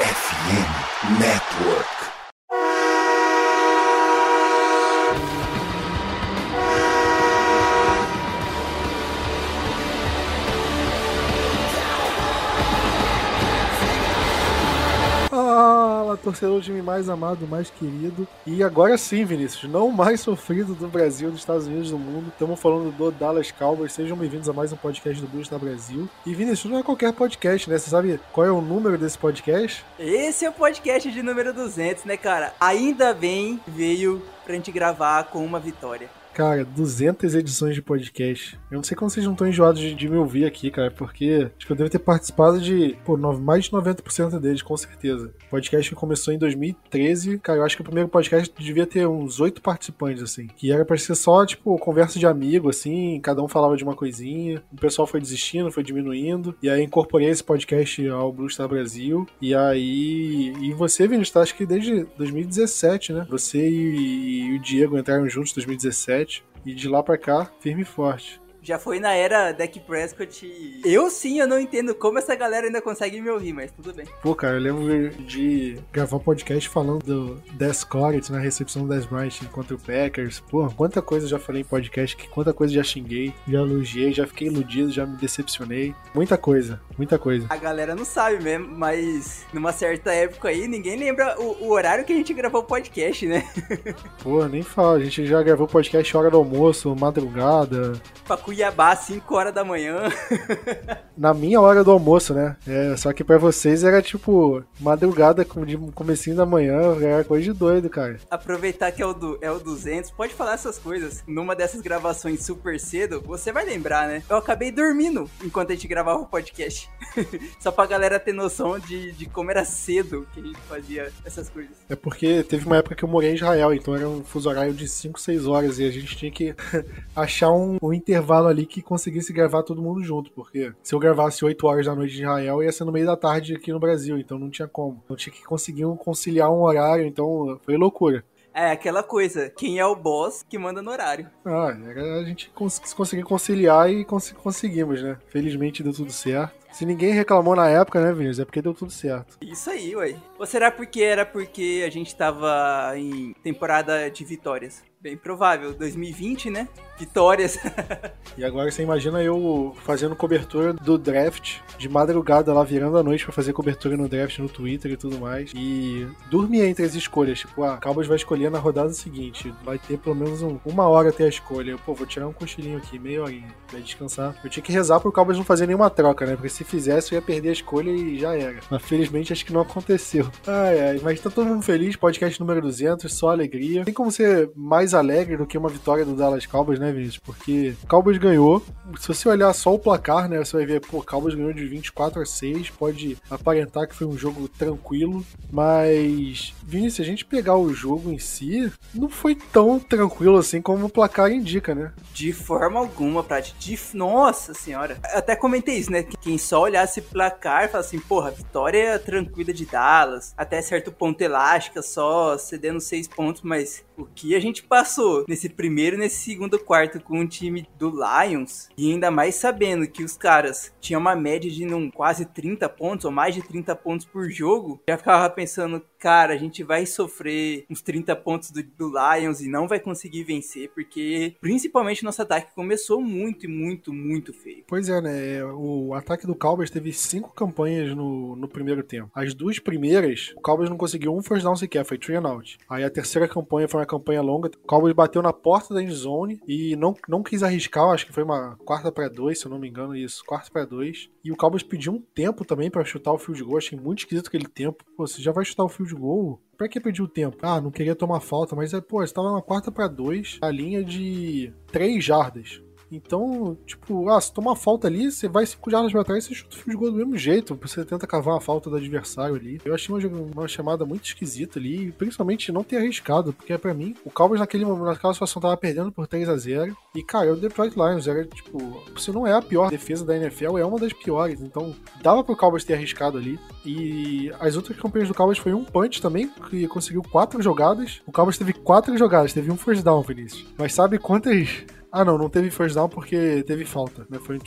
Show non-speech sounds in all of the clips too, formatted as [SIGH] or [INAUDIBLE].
FM Network. Torcedor do time mais amado, mais querido. E agora sim, Vinícius, não mais sofrido do Brasil, dos Estados Unidos, do mundo. Estamos falando do Dallas Cowboys. Sejam bem-vindos a mais um podcast do Blues da Brasil. E Vinícius, não é qualquer podcast, né? Você sabe qual é o número desse podcast? Esse é o podcast de número 200, né, cara? Ainda bem veio pra gente gravar com uma vitória. Cara, 200 edições de podcast. Eu não sei como vocês não estão enjoados de, de me ouvir aqui, cara, porque acho que eu devo ter participado de pô, mais de 90% deles, com certeza. Podcast que começou em 2013, cara, eu acho que o primeiro podcast devia ter uns oito participantes, assim. Que era pra ser só, tipo, conversa de amigo, assim, cada um falava de uma coisinha. O pessoal foi desistindo, foi diminuindo. E aí incorporei esse podcast ao Blue Star Brasil. E aí. E você, Vinícius, tá, acho que desde 2017, né? Você e, e o Diego entraram juntos em 2017. E de lá pra cá, firme e forte. Já foi na era Dak Prescott. e- Eu sim, eu não entendo como essa galera ainda consegue me ouvir, mas tudo bem. Pô, cara, eu lembro de gravar um podcast falando do Des na recepção do Des Bryant contra o Packers. Pô, quanta coisa eu já falei em podcast, que quanta coisa eu já xinguei, já elogiei, já fiquei iludido, já me decepcionei. Muita coisa, muita coisa. A galera não sabe mesmo, mas numa certa época aí, ninguém lembra o, o horário que a gente gravou o podcast, né? [LAUGHS] Pô, nem fala, a gente já gravou podcast hora do almoço, madrugada, pra Cuiabá, 5 horas da manhã. [LAUGHS] na minha hora do almoço, né? É, só que pra vocês era tipo madrugada, de comecinho da manhã, era coisa de doido, cara. Aproveitar que é o, do, é o 200, pode falar essas coisas. Numa dessas gravações super cedo, você vai lembrar, né? Eu acabei dormindo enquanto a gente gravava o podcast. [LAUGHS] Só pra galera ter noção de, de como era cedo que a gente fazia essas coisas. É porque teve uma época que eu morei em Israel, então era um fuso horário de 5, 6 horas e a gente tinha que [LAUGHS] achar um, um intervalo ali que conseguisse gravar todo mundo junto, porque se eu gravasse 8 horas da noite em Israel ia ser no meio da tarde aqui no Brasil, então não tinha como. Eu tinha que conseguir conciliar um horário, então foi loucura. É aquela coisa, quem é o boss que manda no horário. Ah, a gente cons conseguir conciliar e cons conseguimos, né? Felizmente deu tudo certo. Se ninguém reclamou na época, né, Vinícius? É porque deu tudo certo. Isso aí, ué. Ou será porque era porque a gente tava em temporada de vitórias? Bem provável. 2020, né? Vitórias. [LAUGHS] E agora você imagina eu fazendo cobertura do draft de madrugada lá, virando a noite pra fazer cobertura no draft no Twitter e tudo mais. E dormir entre as escolhas. Tipo, ah, Cowboys vai escolher na rodada seguinte. Vai ter pelo menos um- uma hora até a escolha. Eu, pô, vou tirar um cochilinho aqui, meia horinha. Vai descansar. Eu tinha que rezar pro Cowboys não fazer nenhuma troca, né? Porque se fizesse eu ia perder a escolha e já era. Mas felizmente acho que não aconteceu. Ai, ai, mas tá todo mundo feliz. Podcast número 200, só alegria. Tem como ser mais alegre do que uma vitória do Dallas Cowboys, né, Vinícius? Porque Cowboys ganhou. Se você olhar só o placar, né, você vai ver, pô, Cowboys ganhou de 24 a 6. Pode aparentar que foi um jogo tranquilo. Mas, Vinícius, se a gente pegar o jogo em si, não foi tão tranquilo assim como o placar indica, né? De forma alguma, Prat. De... Nossa senhora. Eu até comentei isso, né? Que Quem só olhasse placar fala assim, porra, vitória tranquila de Dallas. Até certo ponto elástica, só cedendo seis pontos, mas o que a gente passou nesse primeiro e nesse segundo quarto com o time do Lions, e ainda mais sabendo que os caras tinham uma média de num, quase 30 pontos, ou mais de 30 pontos por jogo, já ficava pensando, cara, a gente vai sofrer uns 30 pontos do, do Lions e não vai conseguir vencer, porque principalmente nosso ataque começou muito, muito, muito feio. Pois é, né? O ataque do Cowboys teve cinco campanhas no, no primeiro tempo. As duas primeiras, o Cowboys não conseguiu um first down sequer, foi three and out. Aí a terceira campanha foi uma campanha longa. O Cowboys bateu na porta da endzone e não, não quis arriscar, acho que foi uma quarta para dois, se eu não me engano, isso, quarta para dois. E o Cowboys pediu um tempo também para chutar o field goal. Achei muito esquisito aquele tempo. Pô, você já vai chutar o field goal? Pra que pedir o tempo? Ah, não queria tomar falta, mas é, pô, você tava na quarta para dois, a linha de três jardas. Então, tipo, ah, se tomar falta ali, você vai 5 jardas pra trás e você chuta o field goal do mesmo jeito. Você tenta cavar a falta do adversário ali. Eu achei uma, uma chamada muito esquisita ali, principalmente não ter arriscado, porque pra mim, o Cowboys naquele momento, naquela situação tava perdendo por 3 a 0 E, cara, o Detroit Lions era, tipo, se não é a pior defesa da NFL, é uma das piores. Então, dava pro Cowboys ter arriscado ali. E as outras campanhas do Cowboys foi um punch também, que conseguiu quatro jogadas. O Cowboys teve quatro jogadas, teve um first down, Vinícius. Mas sabe quantas ah, não, não teve first down porque teve falta. Né? Foi um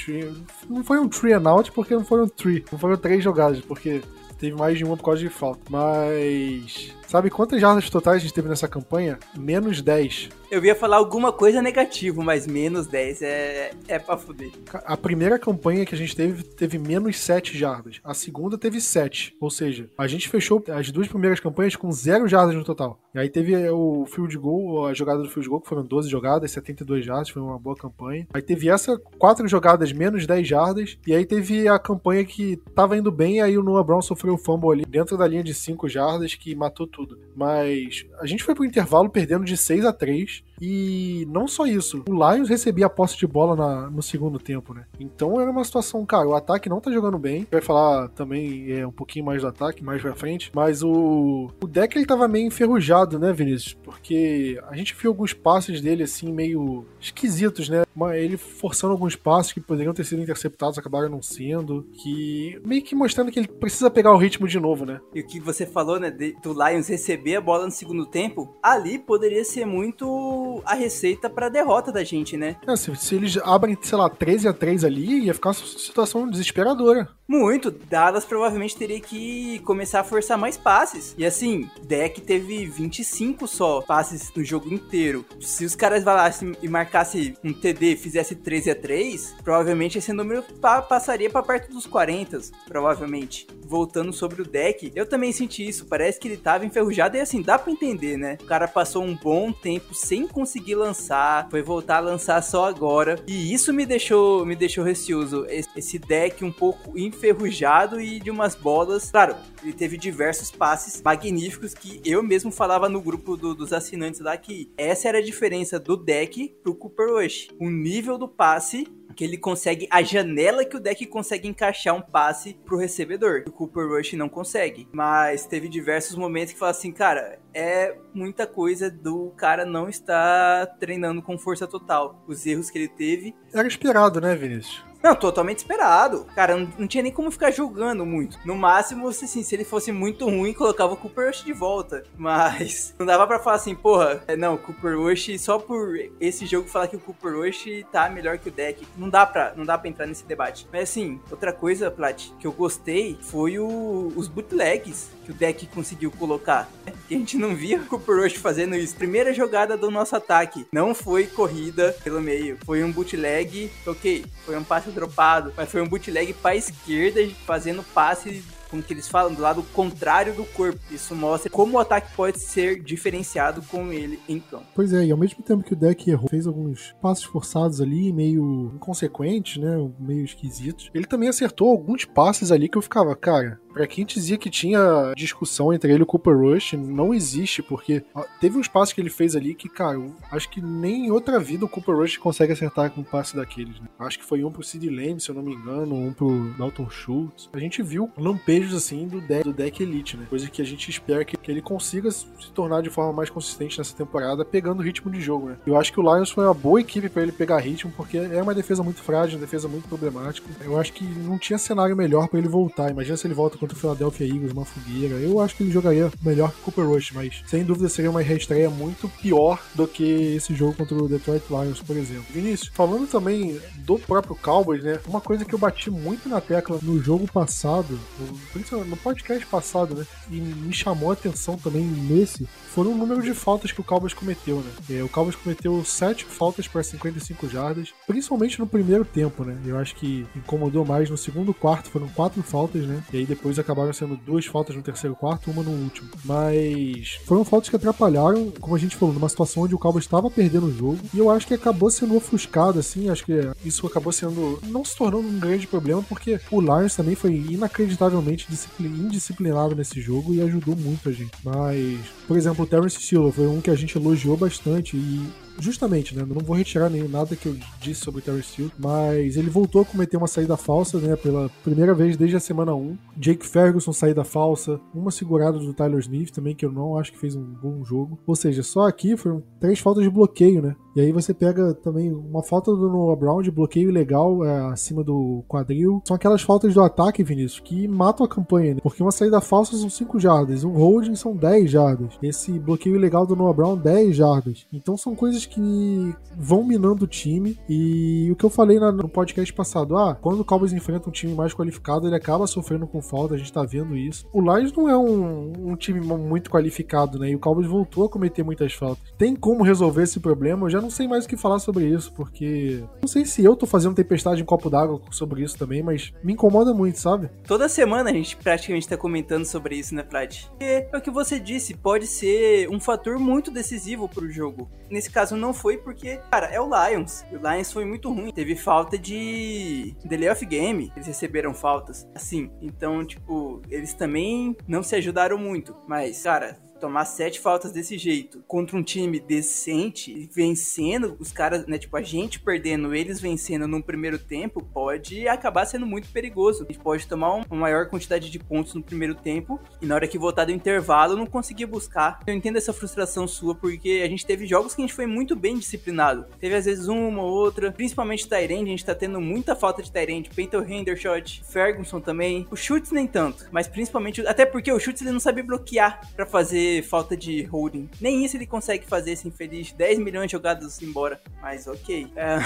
não foi um three and out porque não foram three. Não foram três jogadas, porque teve mais de uma por causa de falta. Mas. Sabe quantas jardas totais a gente teve nessa campanha? Menos 10. Eu ia falar alguma coisa negativa, mas menos 10 é, é pra fuder. A primeira campanha que a gente teve, teve menos 7 jardas. A segunda teve 7. Ou seja, a gente fechou as duas primeiras campanhas com 0 jardas no total. E aí teve o field goal, a jogada do field goal, que foram 12 jogadas, 72 jardas, foi uma boa campanha. Aí teve essa, 4 jogadas menos 10 jardas. E aí teve a campanha que tava indo bem, aí o Noah Brown sofreu o fumble ali dentro da linha de 5 jardas, que matou tudo. Mas a gente foi pro intervalo perdendo de 6 a 3 e não só isso, o Lions recebia a posse de bola na, no segundo tempo, né? Então era uma situação, cara, o ataque não tá jogando bem. Vai falar também é, um pouquinho mais do ataque, mais pra frente. Mas o, o deck ele tava meio enferrujado, né, Vinícius? Porque a gente viu alguns passes dele assim, meio esquisitos, né? Ele forçando alguns passes que poderiam ter sido interceptados, acabaram não sendo. Que meio que mostrando que ele precisa pegar o ritmo de novo, né? E o que você falou, né, de, do Lions receber a bola no segundo tempo, ali poderia ser muito a receita pra derrota da gente, né? É, se, se, eles abrem, sei lá, 13 a 3 ali, ia ficar uma situação desesperadora. Muito. Dallas provavelmente teria que começar a forçar mais passes. E assim, deck teve 25 só passes no jogo inteiro. Se os caras valassem e marcassem um TD fizesse 13 a 3 provavelmente esse número pa passaria para perto dos 40, provavelmente. Voltando sobre o deck, eu também senti isso. Parece que ele tava enferrujado e assim, dá para entender, né? O cara passou um bom tempo sem conseguir lançar, foi voltar a lançar só agora. E isso me deixou, me deixou receoso. Esse deck um pouco enferrujado e de umas bolas. Claro, ele teve diversos passes magníficos que eu mesmo falava no grupo do, dos assinantes lá que essa era a diferença do deck pro Cooper Rush. O nível do passe que ele consegue a janela que o deck consegue encaixar um passe pro recebedor. O Cooper Rush não consegue. Mas teve diversos momentos que fala assim, cara, é muita coisa do cara não estar treinando com força total. Os erros que ele teve. Era esperado, né, Vinícius? Não, totalmente esperado. Cara, não, não, tinha nem como ficar julgando muito. No máximo, assim, se ele fosse muito ruim, colocava o Cooper Rush de volta. [LAUGHS] Mas não dava pra falar assim, porra, é, não, Cooper Rush, só por esse jogo falar que o Cooper Rush tá melhor que o deck. Não dá pra, não dá pra entrar nesse debate. Mas assim, outra coisa, Plat, que eu gostei foi o, os bootlegs que o deck conseguiu colocar. Que a gente não via o Cooper Rush fazendo isso. Primeira jogada do nosso ataque. Não foi corrida pelo meio. Foi um bootleg, ok. Foi um passe dropado, mas foi um bootleg pra esquerda, fazendo passe como que eles falam, do lado contrário do corpo. Isso mostra como o ataque pode ser diferenciado com ele em campo. Pois é, e ao mesmo tempo que o deck errou, fez alguns passos forçados ali, meio inconsequentes, né, meio esquisitos, ele também acertou alguns passes ali que eu ficava, cara, Pra quem dizia que tinha discussão entre ele e o Cooper Rush, não existe, porque teve uns passes que ele fez ali que, cara, acho que nem em outra vida o Cooper Rush consegue acertar com um passe daqueles, né? Acho que foi um pro Sid Lamb, se eu não me engano, um pro Dalton Schultz. A gente viu lampejos, assim, do deck, do deck Elite, né? Coisa que a gente espera que, que ele consiga se tornar de forma mais consistente nessa temporada, pegando o ritmo de jogo, né? Eu acho que o Lions foi uma boa equipe para ele pegar ritmo, porque é uma defesa muito frágil, uma defesa muito problemática. Eu acho que não tinha cenário melhor para ele voltar. Imagina se ele volta contra o Philadelphia Eagles, uma fogueira. Eu acho que ele jogaria melhor que Cooper Rush, mas sem dúvida seria uma reestreia muito pior do que esse jogo contra o Detroit Lions, por exemplo. Vinícius, falando também do próprio Cowboys, né? Uma coisa que eu bati muito na tecla no jogo passado, no, no podcast passado, né? E me chamou a atenção também nesse, foram o número de faltas que o Cowboys cometeu, né? É, o Cowboys cometeu 7 faltas para 55 jardas, principalmente no primeiro tempo, né? Eu acho que incomodou mais no segundo quarto, foram 4 faltas, né? E aí depois acabaram sendo duas faltas no terceiro quarto, uma no último. Mas foram faltas que atrapalharam, como a gente falou, numa situação onde o Cowboys estava perdendo o jogo. E eu acho que acabou sendo ofuscado, assim. Acho que isso acabou sendo. não se tornou um grande problema, porque o Lions também foi inacreditavelmente indisciplinado nesse jogo e ajudou muito a gente. Mas, por exemplo, o Terrence Silva foi um que a gente elogiou bastante e justamente, né? Não vou retirar nem nada que eu disse sobre o Terry Steele, mas ele voltou a cometer uma saída falsa, né? Pela primeira vez desde a semana 1. Jake Ferguson, saída falsa. Uma segurada do Tyler Smith também, que eu não acho que fez um bom jogo. Ou seja, só aqui foram três faltas de bloqueio, né? E aí você pega também uma falta do Noah Brown de bloqueio ilegal é, acima do quadril. São aquelas faltas do ataque, Vinícius, que matam a campanha, né? Porque uma saída falsa são 5 jardas, um holding são 10 jardas. Esse bloqueio ilegal do Noah Brown, 10 jardas. Então são coisas coisas que vão minando o time. E o que eu falei no podcast passado, ah, quando o Cowboys enfrenta um time mais qualificado, ele acaba sofrendo com falta, a gente tá vendo isso. O Lions não é um, um time muito qualificado, né? E o Cowboys voltou a cometer muitas faltas. Tem como resolver esse problema? Eu já não sei mais o que falar sobre isso, porque não sei se eu tô fazendo tempestade em copo d'água sobre isso também, mas me incomoda muito, sabe? Toda semana a gente praticamente tá comentando sobre isso, né, Plat? E é o que você disse, pode ser um fator muito decisivo pro jogo. Nesse caso não foi porque, cara, é o Lions. O Lions foi muito ruim. Teve falta de delay of game. Eles receberam faltas. Assim, então, tipo, eles também não se ajudaram muito. Mas, cara, tomar sete faltas desse jeito contra um time decente, vencendo os caras, né? Tipo, a gente perdendo, eles vencendo num primeiro tempo, pode acabar sendo muito perigoso. A gente pode tomar uma maior quantidade de pontos no primeiro tempo e na hora que voltar do intervalo não conseguir buscar. Eu entendo essa frustração sua, porque a gente teve jogos que a gente foi muito bem disciplinado. Teve às vezes uma ou outra, principalmente Tyrande, a gente tá tendo muita falta de Tyrande. Peyton Hendershot, Ferguson também. O chutes nem tanto, mas principalmente, até porque o chutes ele não sabe bloquear para fazer falta de holding. Nem isso ele consegue fazer esse infeliz. 10 milhões de embora. Mas ok. É...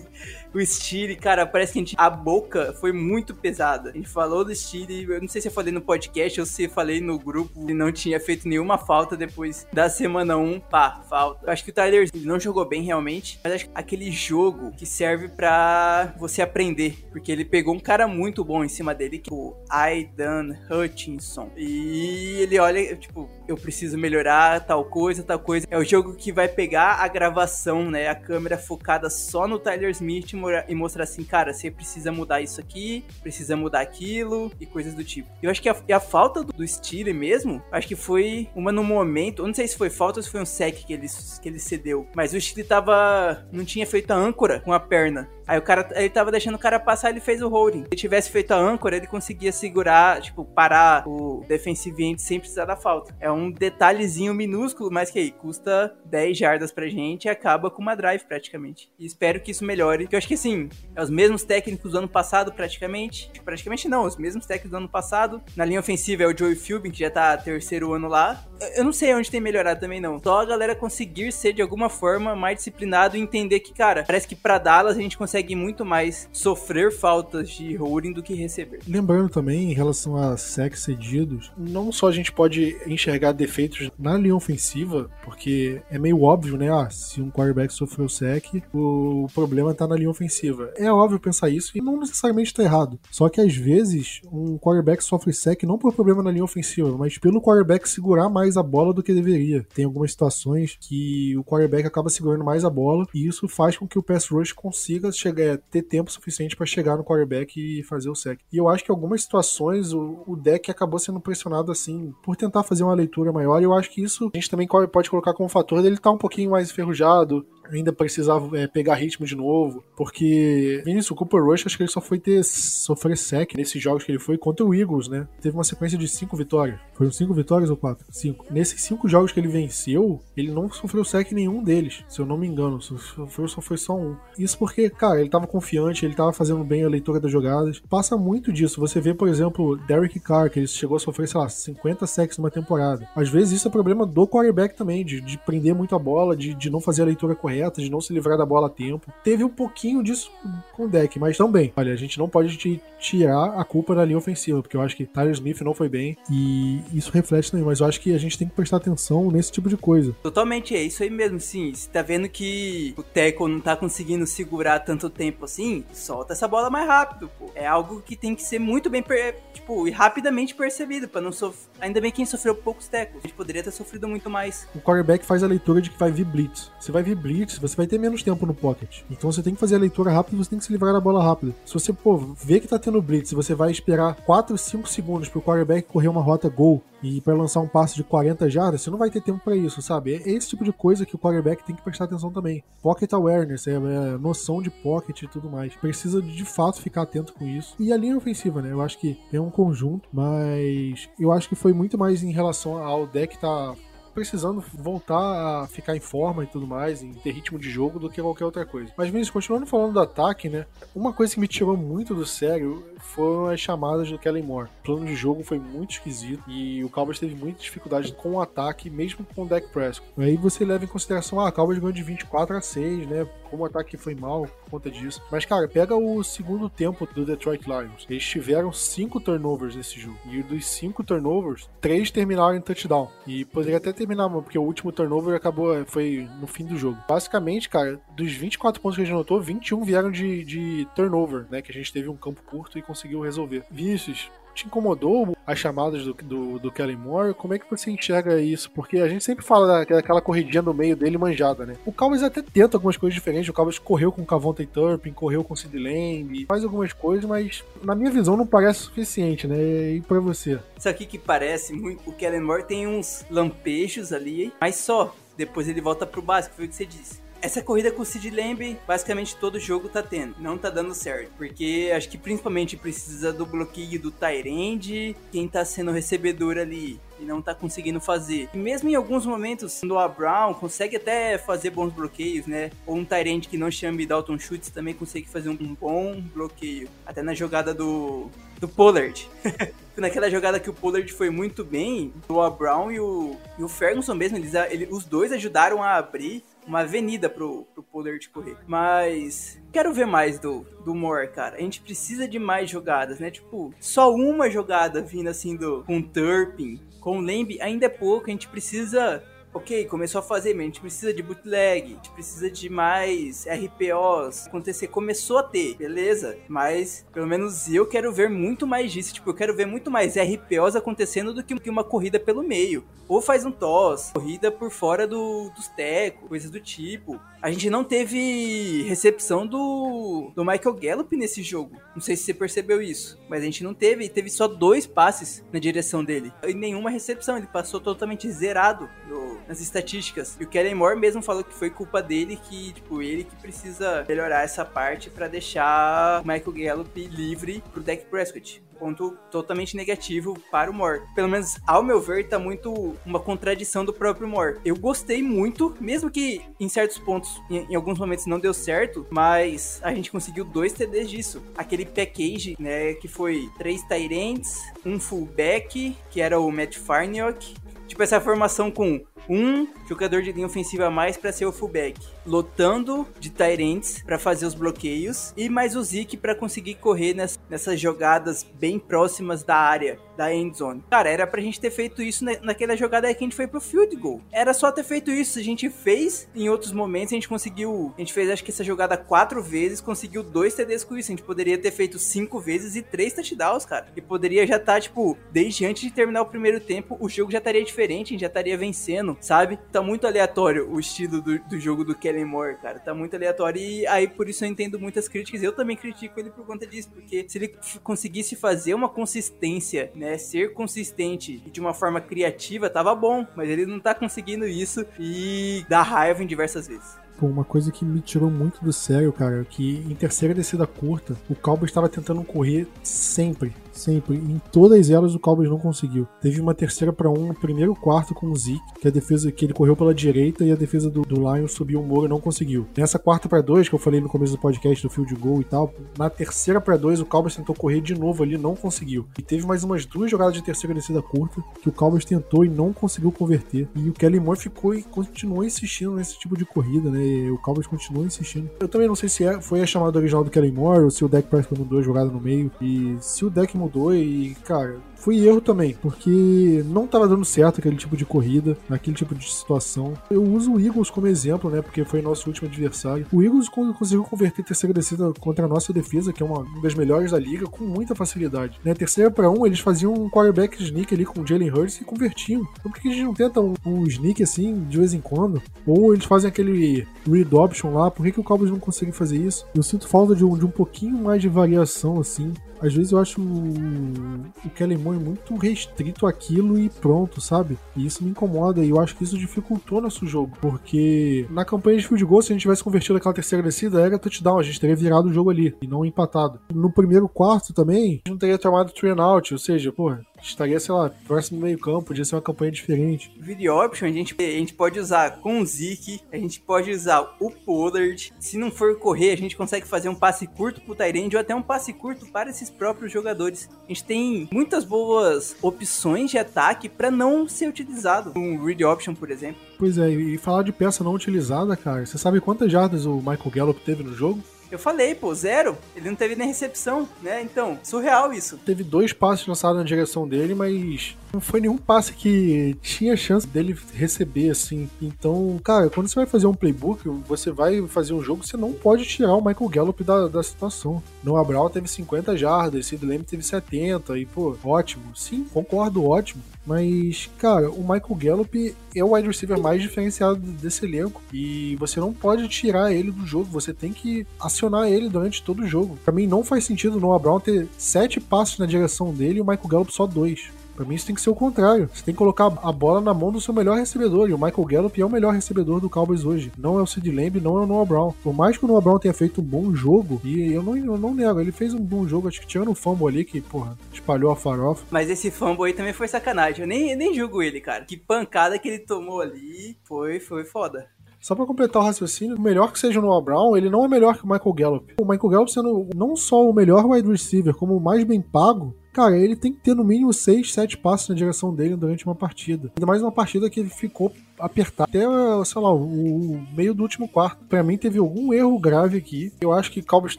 [LAUGHS] o Steele, cara, parece que a, gente... a boca foi muito pesada. A gente falou do Steele, eu não sei se eu falei no podcast ou se falei no grupo e não tinha feito nenhuma falta depois da semana 1. Pá, falta. Eu acho que o Tyler não jogou bem realmente, mas acho que aquele jogo que serve para você aprender. Porque ele pegou um cara muito bom em cima dele, que é o Aidan Hutchinson. E ele olha, tipo, eu preciso melhorar tal coisa, tal coisa. É o jogo que vai pegar a gravação, né? A câmera focada só no Tyler Smith e mostrar assim, cara, você precisa mudar isso aqui, precisa mudar aquilo e coisas do tipo. Eu acho que a, a falta do, do Steele mesmo, acho que foi uma no momento, eu não sei se foi falta ou se foi um sec que ele, que ele cedeu, mas o Steele tava, não tinha feito a âncora com a perna. Aí o cara, ele tava deixando o cara passar, ele fez o holding. Se tivesse feito a âncora, ele conseguia segurar, tipo, parar o defensive end sem precisar da falta. É um detalhezinho minúsculo, mas que aí custa 10 jardas pra gente e acaba com uma drive praticamente. E espero que isso melhore. Que eu acho que assim, é os mesmos técnicos do ano passado praticamente. Praticamente não, os mesmos técnicos do ano passado. Na linha ofensiva é o Joey Philbin, que já tá terceiro ano lá. Eu não sei onde tem melhorado também não. Só a galera conseguir ser de alguma forma mais disciplinado e entender que, cara, parece que pra Dallas a gente consegue consegue muito mais sofrer faltas de holding do que receber. Lembrando também, em relação a sacks cedidos, não só a gente pode enxergar defeitos na linha ofensiva, porque é meio óbvio, né? Ah, se um quarterback sofreu sec, o problema tá na linha ofensiva. É óbvio pensar isso e não necessariamente tá errado. Só que às vezes um quarterback sofre sec não por problema na linha ofensiva, mas pelo quarterback segurar mais a bola do que deveria. Tem algumas situações que o quarterback acaba segurando mais a bola e isso faz com que o pass rush consiga chegar chegar, é, ter tempo suficiente para chegar no quarterback e fazer o sec. E eu acho que em algumas situações o, o deck acabou sendo pressionado assim por tentar fazer uma leitura maior. E eu acho que isso a gente também pode colocar como fator dele estar tá um pouquinho mais enferrujado, ainda precisava é, pegar ritmo de novo, porque Vinícius, o Cooper Rush, acho que ele só foi ter sofrer sec nesses jogos que ele foi contra o Eagles, né? Teve uma sequência de cinco vitórias. Foram cinco vitórias ou quatro? Cinco. Nesses cinco jogos que ele venceu, ele não sofreu sec nenhum deles, se eu não me engano. Sofreu, só foi só um. Isso porque, cara, ele tava confiante, ele tava fazendo bem a leitura das jogadas. Passa muito disso. Você vê, por exemplo, Derek Carr, que ele chegou a sofrer, sei lá, 50 sacks numa temporada. Às vezes isso é problema do quarterback também, de, de prender muito a bola, de, de não fazer a leitura correta de não se livrar da bola a tempo. Teve um pouquinho disso com o deck, mas também, olha, a gente não pode tirar a culpa da linha ofensiva, porque eu acho que Tyler Smith não foi bem e isso reflete também, mas eu acho que a gente tem que prestar atenção nesse tipo de coisa. Totalmente, é isso aí mesmo, sim. Você tá vendo que o Teco não tá conseguindo segurar tanto tempo assim, solta essa bola mais rápido, pô. É algo que tem que ser muito bem, tipo, e rapidamente percebido, para não sofrer. Ainda bem quem sofreu poucos tecos. A gente poderia ter sofrido muito mais. O quarterback faz a leitura de que vai vir blitz. Você vai vir blitz, pocket, você vai ter menos tempo no pocket. Então você tem que fazer a leitura rápida e você tem que se livrar da bola rápida. Se você, pô, vê que tá tendo blitz, você vai esperar 4, 5 segundos pro quarterback correr uma rota gol e para lançar um passe de 40 jardas, você não vai ter tempo para isso, sabe? É esse tipo de coisa que o quarterback tem que prestar atenção também. Pocket awareness, é, é noção de pocket e tudo mais. Precisa de, de fato ficar atento com isso. E a linha ofensiva, né? Eu acho que é um conjunto, mas eu acho que foi muito mais em relação ao deck tá precisando voltar a ficar em forma e tudo mais, em ter ritmo de jogo do que qualquer outra coisa. Mas, Vinícius, continuando falando do ataque, né? Uma coisa que me tirou muito do sério foram as chamadas do Kellen Moore. O plano de jogo foi muito esquisito e o Cowboys teve muita dificuldade com o ataque, mesmo com o Dak Prescott. Aí você leva em consideração, ah, o Cowboys ganhou de 24 a 6, né? Como o ataque foi mal por conta disso. Mas, cara, pega o segundo tempo do Detroit Lions. Eles tiveram cinco turnovers nesse jogo. E dos cinco turnovers, três terminaram em touchdown. E poderia até terminar, porque o último turnover acabou, foi no fim do jogo. Basicamente, cara, dos 24 pontos que a gente anotou, 21 vieram de, de turnover, né? Que a gente teve um campo curto e conseguiu resolver. Vinícius, te incomodou as chamadas do, do, do Kellen Moore? Como é que você enxerga isso? Porque a gente sempre fala daquela corridinha no meio dele manjada, né? O Cowboys até tenta algumas coisas diferentes. O Cowboys correu com o Cavonte Turpin, correu com o Sid Lamb, faz algumas coisas, mas na minha visão não parece suficiente, né? E pra você? Isso aqui que parece muito. O Kellen Moore tem uns lampejos ali, mas só. Depois ele volta pro básico, foi o que você disse essa corrida com o Sid Lamb, basicamente todo jogo tá tendo. Não tá dando certo. Porque acho que principalmente precisa do bloqueio do Tyrande, quem tá sendo recebedor ali e não tá conseguindo fazer. E mesmo em alguns momentos, o Brown consegue até fazer bons bloqueios, né? Ou um Tyrande que não chame Dalton Schultz também consegue fazer um bom bloqueio. Até na jogada do, do Pollard. [LAUGHS] Naquela jogada que o Pollard foi muito bem, o Brown e o, e o Ferguson mesmo, eles, eles, os dois ajudaram a abrir uma avenida pro, pro Pollard correr. Mas quero ver mais do, do Moore, cara. A gente precisa de mais jogadas, né? Tipo, só uma jogada vindo assim do com Turpin, com Lamb ainda é pouco. A gente precisa ok, começou a fazer, mas a gente precisa de bootleg, a gente precisa de mais RPOs acontecer. Começou a ter, beleza, mas pelo menos eu quero ver muito mais disso. Tipo, eu quero ver muito mais RPOs acontecendo do que uma corrida pelo meio. Ou faz um toss, corrida por fora do, dos tecos, coisas do tipo. A gente não teve recepção do, do Michael Gallup nesse jogo. Não sei se você percebeu isso, mas a gente não teve. Teve só dois passes na direção dele. E nenhuma recepção. Ele passou totalmente zerado no, nas estatísticas. E o Kellen Moore mesmo falou que foi culpa dele, que, tipo, ele que precisa melhorar essa parte para deixar o Michael Gallup livre pro Dak Prescott ponto totalmente negativo para o Moore. Pelo menos, ao meu ver, tá muito uma contradição do próprio Moore. Eu gostei muito, mesmo que em certos pontos, em, em alguns momentos não deu certo, mas a gente conseguiu dois TDs disso. Aquele package, né, que foi três Tyrants, um fullback, que era o Matt Farniok, tipo essa formação com um jogador de linha ofensiva a mais para ser o fullback, lotando de Tyrants para fazer os bloqueios e mais o Zeke para conseguir correr ness, nessas jogadas bem próximas da área da end zone. Cara, era pra gente ter feito isso na, naquela jogada que a gente foi pro field goal. Era só ter feito isso. A gente fez em outros momentos, a gente conseguiu. A gente fez acho que essa jogada quatro vezes, conseguiu dois TDs com isso. A gente poderia ter feito cinco vezes e três touchdowns, cara. E poderia já estar, tá, tipo, desde antes de terminar o primeiro tempo, o jogo já estaria diferente, a gente já estaria vencendo, sabe? Tá muito aleatório o estilo do, do jogo do Kellen Moore, cara. Tá muito aleatório. E aí, por isso eu entendo muitas críticas. Eu também critico ele por conta disso, porque se ele conseguisse fazer uma consistência, né? ser consistente de uma forma criativa tava bom, mas ele não tá conseguindo isso e dá raiva em diversas vezes. Pô, uma coisa que me tirou muito do sério, cara, que em terceira descida curta, o Cowboys estava tentando correr sempre, sempre. Em todas elas o Cowboys não conseguiu. Teve uma terceira para um no primeiro quarto com o Zeke, que a defesa que ele correu pela direita e a defesa do, do Lions subiu o muro e não conseguiu. Nessa quarta para dois que eu falei no começo do podcast do field goal e tal, na terceira para dois o Cowboys tentou correr de novo ali, não conseguiu. E teve mais umas duas jogadas de terceira descida curta que o Cowboys tentou e não conseguiu converter. E o Kelly Moore ficou e continuou insistindo nesse tipo de corrida, né? O Cowboys continua insistindo. Eu também não sei se é, foi a chamada original do Kellen Moore ou se o deck parece que mudou a jogada no meio. E se o deck mudou e, cara, foi erro também, porque não estava dando certo aquele tipo de corrida, naquele tipo de situação. Eu uso o Eagles como exemplo, né, porque foi nosso último adversário. O Eagles conseguiu converter terceira descida contra a nossa defesa, que é uma das melhores da liga, com muita facilidade. Né, terceira para um, eles faziam um quarterback sneak ali com o Jalen Hurts e convertiam. Então por que a gente não tenta um, um, sneak assim de vez em quando? Ou eles fazem aquele read option lá, por que, que o Cowboys não consegue fazer isso? Eu sinto falta de um, de um pouquinho mais de variação assim às vezes eu acho o Kellen Moore muito restrito àquilo e pronto, sabe? E isso me incomoda e eu acho que isso dificultou nosso jogo, porque na campanha de field goal, se a gente tivesse convertido aquela terceira descida, era touchdown, a gente teria virado o jogo ali e não empatado. No primeiro quarto também, a gente não teria tomado three and out, ou seja, pô, estaria, sei lá, próximo do meio campo, podia ser uma campanha diferente. Video option a gente, a gente pode usar com o Zeke, a gente pode usar o Pollard. Se não for correr, a gente consegue fazer um passe curto pro Tyrande ou até um passe curto para esses próprios jogadores. A gente tem muitas boas opções de ataque para não ser utilizado. Um read option, por exemplo. Pois é, e falar de peça não utilizada, cara, você sabe quantas jardas o Michael Gallup teve no jogo? Eu falei, pô, zero. Ele não teve nem recepção, né? Então, surreal isso. Teve dois passes lançados na direção dele, mas não foi nenhum passe que tinha chance dele receber, assim. Então, cara, quando você vai fazer um playbook, você vai fazer um jogo, você não pode tirar o Michael Gallup da, da situação. Noah Brown teve 50 jardas, Sid Lamb teve 70, e, pô, ótimo. Sim, concordo, ótimo. Mas, cara, o Michael Gallup é o wide receiver mais diferenciado desse elenco. E você não pode tirar ele do jogo. Você tem que acionar ele durante todo o jogo. Pra mim, não faz sentido o Noah Brown ter sete passos na direção dele e o Michael Gallup só dois. Pra mim isso tem que ser o contrário. Você tem que colocar a bola na mão do seu melhor recebedor. E o Michael Gallup é o melhor recebedor do Cowboys hoje. Não é o Sid Lamb, não é o Noah Brown. Por mais que o Noah Brown tenha feito um bom jogo, e eu não, eu não nego, ele fez um bom jogo, acho que tirando o fumble ali, que, porra, espalhou a farofa. Mas esse fumble aí também foi sacanagem. Eu nem, nem julgo ele, cara. Que pancada que ele tomou ali. Foi, foi foda. Só para completar o raciocínio, melhor que seja o Noah Brown, ele não é melhor que o Michael Gallup. O Michael Gallup sendo não só o melhor wide receiver, como o mais bem pago, cara, ele tem que ter no mínimo 6, 7 passos na direção dele durante uma partida. Ainda mais uma partida que ele ficou apertado até, sei lá, o meio do último quarto. Para mim teve algum erro grave aqui. Eu acho que Cowboys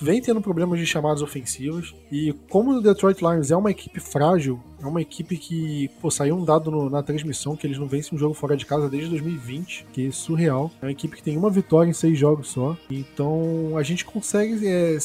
vem tendo problemas de chamadas ofensivas e como o Detroit Lions é uma equipe frágil, é uma equipe que, pô, saiu um dado no, na transmissão que eles não vencem um jogo fora de casa desde 2020, que é surreal. É uma equipe que tem uma vitória em seis jogos só. Então a gente consegue é,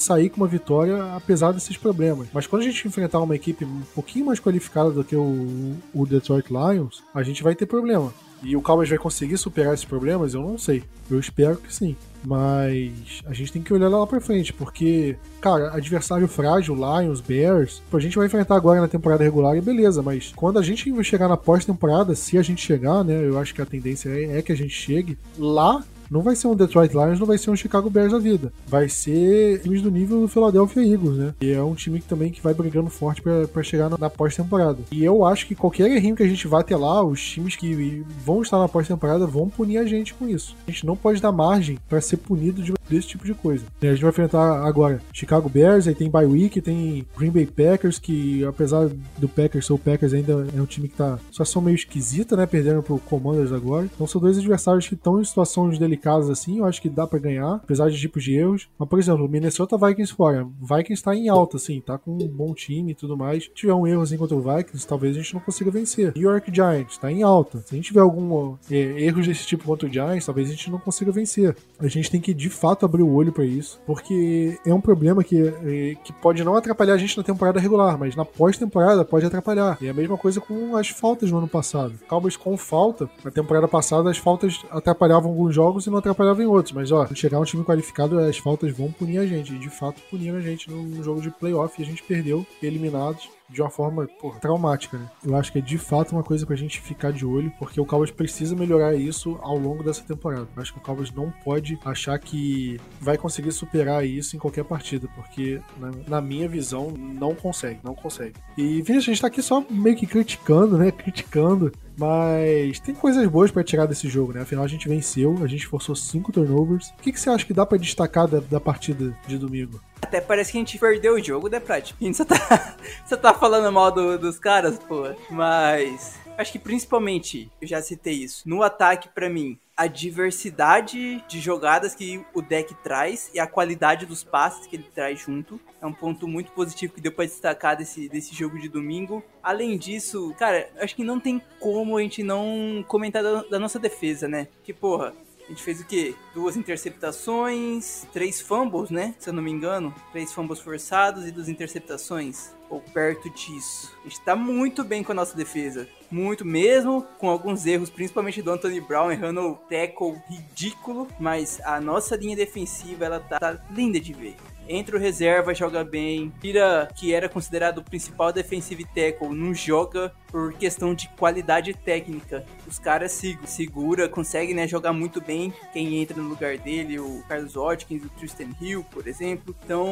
sair com uma vitória apesar desses problemas. Mas quando a gente enfrentar uma equipe um pouquinho mais qualificada do que o, o Detroit Lions, a gente vai ter problema. E o Cowboys vai conseguir superar esses problemas? Eu não sei. Eu espero que sim. Mas a gente tem que olhar lá pra frente, porque, cara, adversário frágil, Lions, Bears, a gente vai enfrentar agora na temporada regular e beleza, mas quando a gente chegar na pós-temporada, se a gente chegar, né, eu acho que a tendência é, é que a gente chegue, lá não vai ser um Detroit Lions, não vai ser um Chicago Bears da vida. Vai ser times do nível do Philadelphia Eagles, né? E é um time que também que vai brigando forte para chegar na, na pós-temporada. E eu acho que qualquer errinho que a gente vá ter lá, os times que vão estar na pós-temporada vão punir a gente com isso. A gente não pode dar margem para ser punido de, desse tipo de coisa. A gente vai enfrentar agora Chicago Bears, aí tem bye week, tem Green Bay Packers, que apesar do Packers ser o Packers ainda é um time que tá situação meio esquisita, né? Perderam pro Commanders agora. Então são dois adversários que estão em situações delicadas casas assim, eu acho que dá para ganhar, apesar de tipos de erros. Mas, por exemplo, Minnesota Vikings fora. Vikings tá em alta, assim, tá com um bom time e tudo mais. Se tiver um erro assim contra o Vikings, talvez a gente não consiga vencer. New York Giants tá em alta. Se a gente tiver algum é, desse tipo contra o Giants, talvez a gente não consiga vencer. A gente tem que de fato abrir o olho para isso, porque é um problema que, é, que pode não atrapalhar a gente na temporada regular, mas na pós-temporada pode atrapalhar. E é a mesma coisa com as faltas no ano passado. Cowboys com falta, na temporada passada as faltas atrapalhavam alguns jogos e não atrapalhava em outros. Mas, ó, chegar um time qualificado, as faltas vão punir a gente. E de fato puniram a gente no jogo de playoff e a gente perdeu, eliminados de uma forma porra, traumática, né? Eu acho que é de fato uma coisa pra gente ficar de olho, porque o Cowboys precisa melhorar isso ao longo dessa temporada. Eu acho que o Cowboys não pode achar que vai conseguir superar isso em qualquer partida, porque na, na minha visão não consegue, não consegue. E, Vinícius, a gente tá aqui só meio que criticando, né? Criticando mas tem coisas boas para tirar desse jogo, né? Afinal, a gente venceu, a gente forçou cinco turnovers. O que, que você acha que dá para destacar da, da partida de domingo? Até parece que a gente perdeu o jogo, né, Prat? A gente só tá, [LAUGHS] só tá falando mal do, dos caras, pô. Mas acho que principalmente, eu já citei isso, no ataque para mim, a diversidade de jogadas que o deck traz e a qualidade dos passes que ele traz junto. É um ponto muito positivo que deu para destacar desse, desse jogo de domingo. Além disso, cara, acho que não tem como a gente não comentar da, da nossa defesa, né? Que, porra, a gente fez o quê? Duas interceptações, três fumbles, né? Se eu não me engano. Três fumbles forçados e duas interceptações. Ou perto disso. A gente tá muito bem com a nossa defesa. Muito mesmo, com alguns erros, principalmente do Anthony Brown errando o tackle ridículo. Mas a nossa linha defensiva, ela tá, tá linda de ver entra o reserva, joga bem. Tira que era considerado o principal defensive tackle, não joga por questão de qualidade técnica. Os caras se segura, conseguem né, jogar muito bem quem entra no lugar dele, o Carlos Watkins, o Tristan Hill, por exemplo. Então,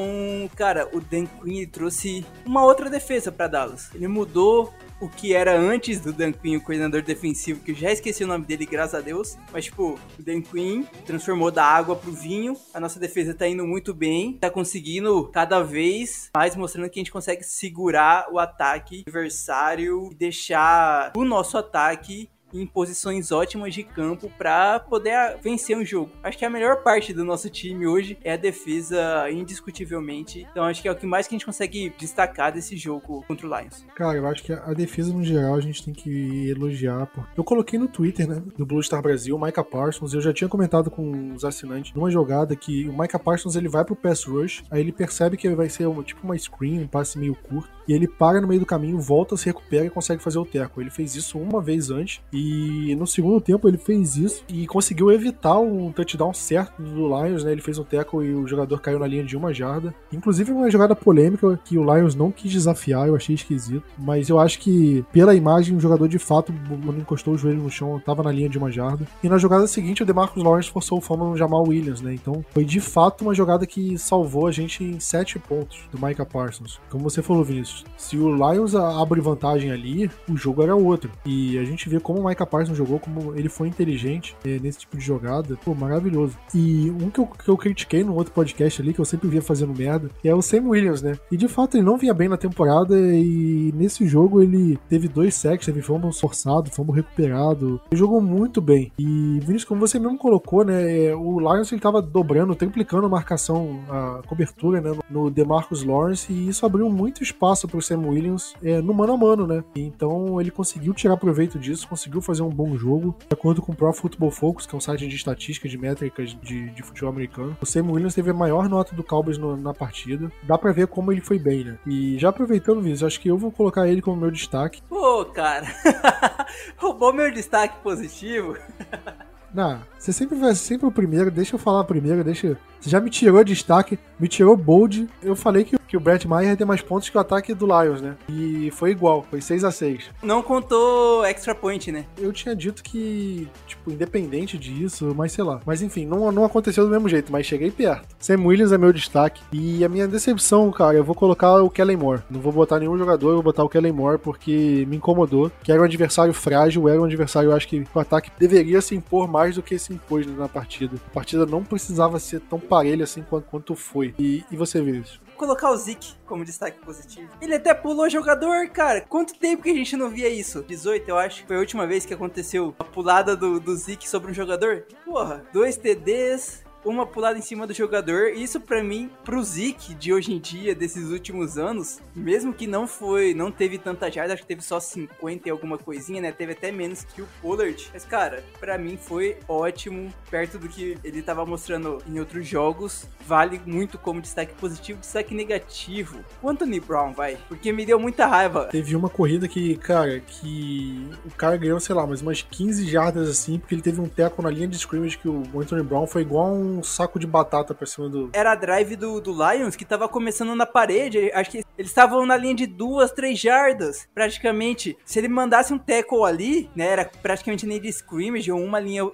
cara, o Dan Quinn trouxe uma outra defesa para Dallas. Ele mudou o que era antes do Dan Quinn, o coordenador defensivo, que eu já esqueci o nome dele, graças a Deus. Mas, tipo, o Dan Quinn transformou da água pro vinho. A nossa defesa tá indo muito bem. Tá conseguindo cada vez mais mostrando que a gente consegue segurar o ataque adversário e deixar o nosso ataque em posições ótimas de campo para poder vencer um jogo. Acho que a melhor parte do nosso time hoje é a defesa, indiscutivelmente. Então acho que é o que mais que a gente consegue destacar desse jogo contra o Lions. Cara, eu acho que a defesa no geral a gente tem que elogiar. Eu coloquei no Twitter, né, do Blue Star Brasil, o Micah Parsons. Eu já tinha comentado com os assinantes numa jogada que o Micah Parsons ele vai pro pass rush, aí ele percebe que vai ser uma, tipo uma screen, um passe meio curto, e ele para no meio do caminho, volta, se recupera e consegue fazer o teco. Ele fez isso uma vez antes e no segundo tempo ele fez isso e conseguiu evitar um touchdown certo do Lions, né? Ele fez um tackle e o jogador caiu na linha de uma jarda. Inclusive uma jogada polêmica que o Lions não quis desafiar, eu achei esquisito. Mas eu acho que, pela imagem, o jogador de fato não encostou o joelho no chão, tava na linha de uma jarda. E na jogada seguinte, o DeMarcus Lawrence forçou o fumble no Jamal Williams, né? Então foi de fato uma jogada que salvou a gente em sete pontos do Micah Parsons. Como você falou, Vinícius, se o Lions abre vantagem ali, o jogo era outro. E a gente vê como o Micah Parsons jogou, como ele foi inteligente é, nesse tipo de jogada. Pô, maravilhoso. E um que eu, que eu critiquei no outro podcast ali, que eu sempre via fazendo merda, é o Sam Williams, né? E de fato ele não vinha bem na temporada e nesse jogo ele teve dois sacks, teve fumble forçado, fumble recuperado. Ele jogou muito bem. E Vinícius, como você mesmo colocou, né? É, o Lions ele tava dobrando, triplicando a marcação, a cobertura, né? No DeMarcus Lawrence e isso abriu muito espaço pro Sam Williams é, no mano a mano, né? Então ele conseguiu tirar proveito disso, conseguiu fazer um bom jogo. De acordo com o Pro Football Focus, que é um site de estatística, de métricas de, de futebol americano, o Sam Williams teve a maior nota do Cowboys no, na partida. Dá pra ver como ele foi bem, né? E já aproveitando, Vinícius, acho que eu vou colocar ele como meu destaque. Pô, cara, [LAUGHS] roubou meu destaque positivo. Não, você sempre vai sempre o primeiro, deixa eu falar primeiro, deixa. Você já me tirou destaque, me tirou bold. Eu falei que, que o Brett Maher ia ter mais pontos que o ataque do Lions, né? E foi igual, foi 6 a 6 Não contou extra point, né? Eu tinha dito que, tipo, independente disso, mas sei lá. Mas enfim, não, não aconteceu do mesmo jeito, mas cheguei perto. Sam Williams é meu destaque. E a minha decepção, cara, eu vou colocar o Kellen Moore. Não vou botar nenhum jogador, eu vou botar o Kellen Moore porque me incomodou. Que era um adversário frágil, era um adversário, eu acho que o ataque deveria se impor mais do que se impôs na partida. A partida não precisava ser tão parelha assim quanto, foi. E, e você vê isso? colocar o Zik como destaque positivo. Ele até pulou jogador, cara. Quanto tempo que a gente não via isso? 18, eu acho. Foi a última vez que aconteceu a pulada do, do Zik sobre um jogador. Porra, dois TDs, uma pulada em cima do jogador. Isso para mim, pro Zeke de hoje em dia, desses últimos anos, mesmo que não foi, não teve tanta jarda, acho que teve só 50 e alguma coisinha, né? Teve até menos que o Pollard. Mas cara, para mim foi ótimo, perto do que ele tava mostrando em outros jogos. Vale muito como destaque positivo, destaque negativo. O Anthony Brown, vai, porque me deu muita raiva. Teve uma corrida que, cara, que o cara ganhou, sei lá, mais umas 15 jardas assim, porque ele teve um teco na linha de scrimmage que o Anthony Brown foi igual um um saco de batata pra cima do. Era a drive do, do Lions que tava começando na parede. Acho que eles estavam na linha de duas, três jardas, praticamente. Se ele mandasse um tackle ali, né? Era praticamente nem de scrimmage ou uma linha.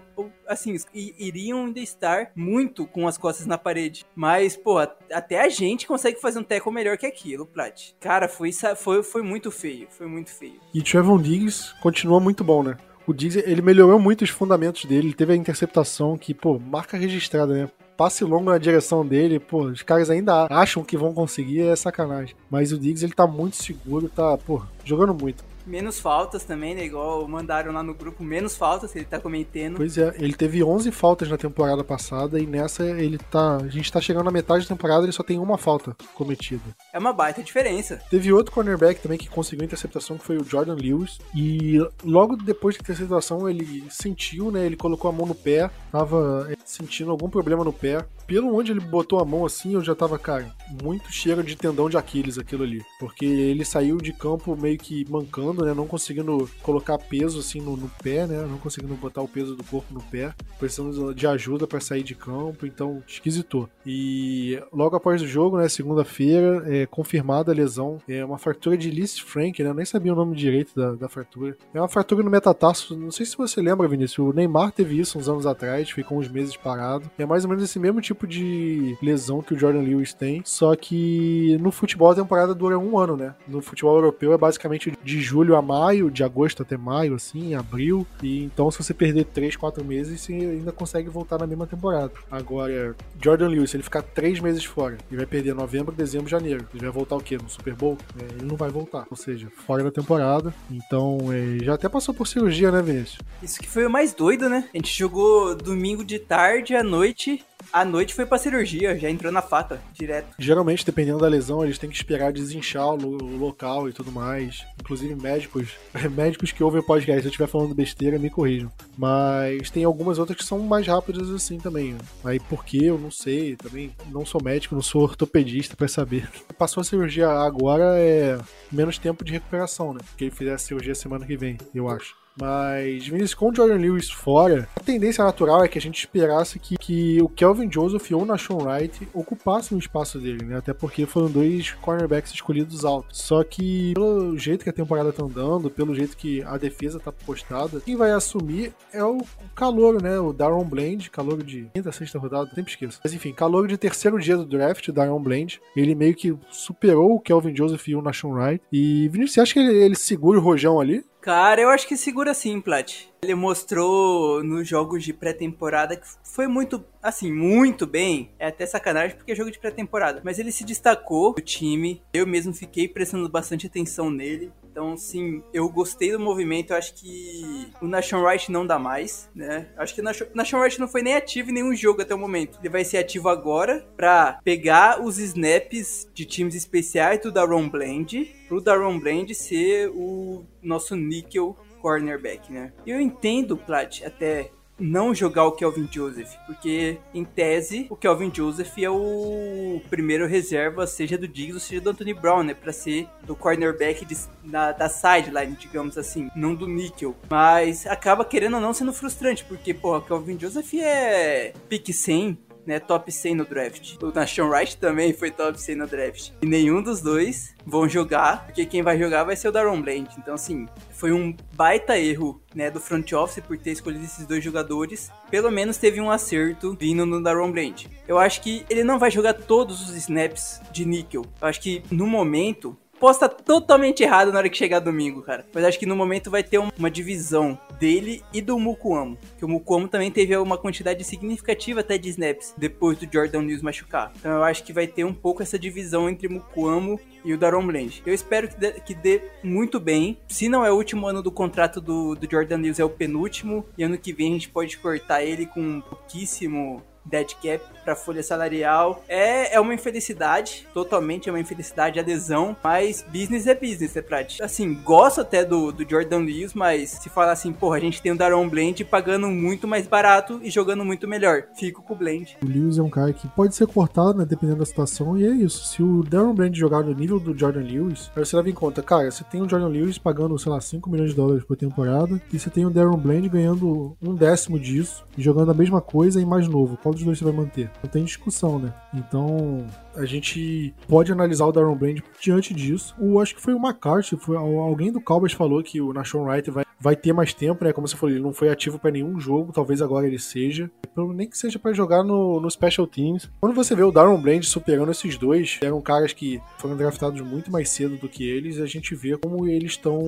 Assim, iriam ainda estar muito com as costas na parede. Mas, pô, até a gente consegue fazer um tackle melhor que aquilo, Plat. Cara, foi, foi, foi muito feio. Foi muito feio. E Trevon Diggs continua muito bom, né? O Diggs, ele melhorou muito os fundamentos dele, ele teve a interceptação que, pô, marca registrada, né? Passe longo na direção dele, pô, os caras ainda acham que vão conseguir, é sacanagem. Mas o Diggs, ele tá muito seguro, tá, pô, jogando muito menos faltas também, né? Igual mandaram lá no grupo, menos faltas, ele tá comentando. Pois é, ele teve 11 faltas na temporada passada e nessa ele tá. A gente tá chegando na metade da temporada ele só tem uma falta cometida. É uma baita diferença. Teve outro cornerback também que conseguiu interceptação, que foi o Jordan Lewis. E logo depois da interceptação ele sentiu, né? Ele colocou a mão no pé, tava é, sentindo algum problema no pé. Pelo onde ele botou a mão assim, eu já tava, cara, muito cheiro de tendão de Aquiles aquilo ali. Porque ele saiu de campo meio que mancando, né? Não conseguindo colocar peso assim no, no pé, né? Não conseguindo botar o peso do corpo no pé. Precisando de ajuda para sair de campo, então esquisitou. E logo após o jogo, né? Segunda-feira, é confirmada a lesão. É uma fratura de Liz Frank, né? Eu nem sabia o nome direito da, da fratura. É uma fratura no metatarso. Não sei se você lembra, Vinícius. O Neymar teve isso uns anos atrás, ficou uns meses parado. É mais ou menos esse mesmo tipo de lesão que o Jordan Lewis tem. Só que no futebol a temporada dura um ano, né? No futebol europeu é basicamente de julho a maio, de agosto até maio, assim, abril. E então, se você perder 3, 4 meses, você ainda consegue voltar na mesma temporada. Agora, Jordan Lewis, se ele ficar 3 meses fora e vai perder novembro, dezembro, janeiro, ele vai voltar o quê? No Super Bowl? É, ele não vai voltar. Ou seja, fora da temporada. Então, é, já até passou por cirurgia, né, Vinícius? Isso que foi o mais doido, né? A gente jogou domingo de tarde à noite à noite foi pra cirurgia, já entrou na faca, direto. Geralmente, dependendo da lesão, eles têm que esperar desinchar o, local e tudo mais. Inclusive médicos, [LAUGHS] médicos que ouvem o podcast, se eu estiver falando besteira, me corrijam. Mas tem algumas outras que são mais rápidas assim também. Aí por que eu não sei, também não sou médico, não sou ortopedista para saber. [LAUGHS] Passou a cirurgia agora é menos tempo de recuperação, né? Porque ele fizer a cirurgia semana que vem, eu acho. Mas, Vinícius, com o Jordan Lewis fora, a tendência natural é que a gente esperasse que, que o Kelvin Joseph ou o Nashon Wright ocupassem o espaço dele, né? Até porque foram dois cornerbacks escolhidos altos. Só que, pelo jeito que a temporada tá andando, pelo jeito que a defesa tá postada, quem vai assumir é o calor, né? O Daron Bland, calor de quinta, sexta rodada, sempre esqueço. Mas enfim, calor de terceiro dia do draft, o Daron Bland. Ele meio que superou o Kelvin Joseph e o Nashon Wright. E, Vinícius, você acha que ele, ele segura o Rojão ali? Cara, eu acho que segura sim, Plat. Ele mostrou nos jogos de pré-temporada que foi muito, assim, muito bem. É até sacanagem porque é jogo de pré-temporada. Mas ele se destacou do time. Eu mesmo fiquei prestando bastante atenção nele. Então, sim, eu gostei do movimento. Eu acho que o Nation Wright não dá mais, né? Acho que o Nation Wright não foi nem ativo em nenhum jogo até o momento. Ele vai ser ativo agora para pegar os snaps de times especiais do Daron Blend, pro Daron Blend ser o nosso níquel cornerback, né? Eu entendo, Plat, até não jogar o Kelvin Joseph, porque em tese o Kelvin Joseph é o primeiro reserva, seja do Diggs ou seja do Anthony Brown, né, para ser do cornerback de, na, da sideline, digamos assim, não do níquel. Mas acaba querendo ou não sendo frustrante, porque pô, o Kelvin Joseph é pick 100 né, top 100 no draft. O Nashon Wright também foi top 100 no draft. E nenhum dos dois vão jogar, porque quem vai jogar vai ser o Daron Bland. Então, assim, foi um baita erro, né, do front office por ter escolhido esses dois jogadores. Pelo menos teve um acerto vindo no Daron Bland. Eu acho que ele não vai jogar todos os snaps de níquel. Eu acho que no momento posso estar totalmente errado na hora que chegar domingo, cara. Mas acho que no momento vai ter uma divisão dele e do Mukuamo. Que o Mukuamo também teve uma quantidade significativa até de snaps depois do Jordan News machucar. Então eu acho que vai ter um pouco essa divisão entre Mukuamo e o Daron Bland. Eu espero que dê, que dê, muito bem. Se não é o último ano do contrato do, do Jordan News, é o penúltimo. E ano que vem a gente pode cortar ele com pouquíssimo dead cap para folha salarial. É, é uma infelicidade, totalmente é uma infelicidade, adesão, mas business é business, é prático. Assim, gosto até do, do Jordan Lewis, mas se falar assim, porra, a gente tem o Daron Blend pagando muito mais barato e jogando muito melhor. Fico com o Blend. O Lewis é um cara que pode ser cortado, né, dependendo da situação, e é isso. Se o Daron Blend jogar no nível do Jordan Lewis, aí você leva em conta, cara, você tem o Jordan Lewis pagando, sei lá, 5 milhões de dólares por temporada, e você tem o Daron Blend ganhando um décimo disso, e jogando a mesma coisa e mais novo. Qual dos dois você vai manter? Não tem discussão, né? Então, a gente pode analisar o Darren Brand diante disso. O, acho que foi o McCarthy, foi, alguém do Cowboys falou que o Nashon Wright vai, vai ter mais tempo, né? Como você falou, ele não foi ativo para nenhum jogo, talvez agora ele seja. Nem que seja para jogar no, no Special Teams. Quando você vê o Darren Brand superando esses dois, eram caras que foram draftados muito mais cedo do que eles, a gente vê como eles estão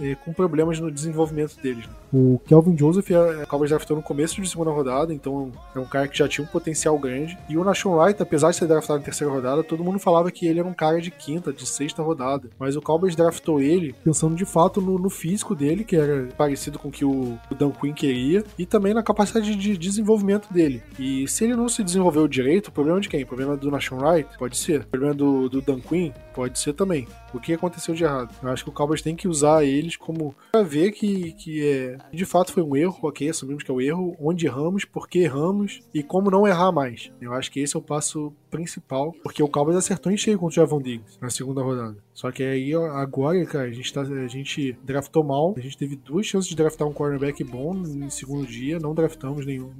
é, com problemas no desenvolvimento deles. Né? O Kelvin Joseph, é, o Cowboys draftou no começo de segunda rodada, então é um cara que já tinha um potencial grande. E o Nashon Wright, apesar de ser draftado em terceira rodada, todo mundo falava que ele era um cara de quinta, de sexta rodada. Mas o Cowboys draftou ele pensando de fato no, no físico dele, que era parecido com o que o, Dan Quinn queria, e também na capacidade de desenvolvimento dele. E se ele não se desenvolveu direito, o problema é de quem? O problema do Nation Wright? Pode ser. O problema do, do Dan Quinn? Pode ser também. O que aconteceu de errado? Eu acho que o Cowboys tem que usar eles como pra ver que, que é, de fato foi um erro, ok, assumimos que é o um erro, onde erramos, por que erramos e como não errar mais. Eu acho que esse é o passo principal, porque o Cowboys acertou em cheio contra o Javon Diggs na segunda rodada. Só que aí agora, cara, a gente, tá, a gente draftou mal, a gente teve duas chances de draftar um cornerback bom no segundo dia, não draftamos nenhum,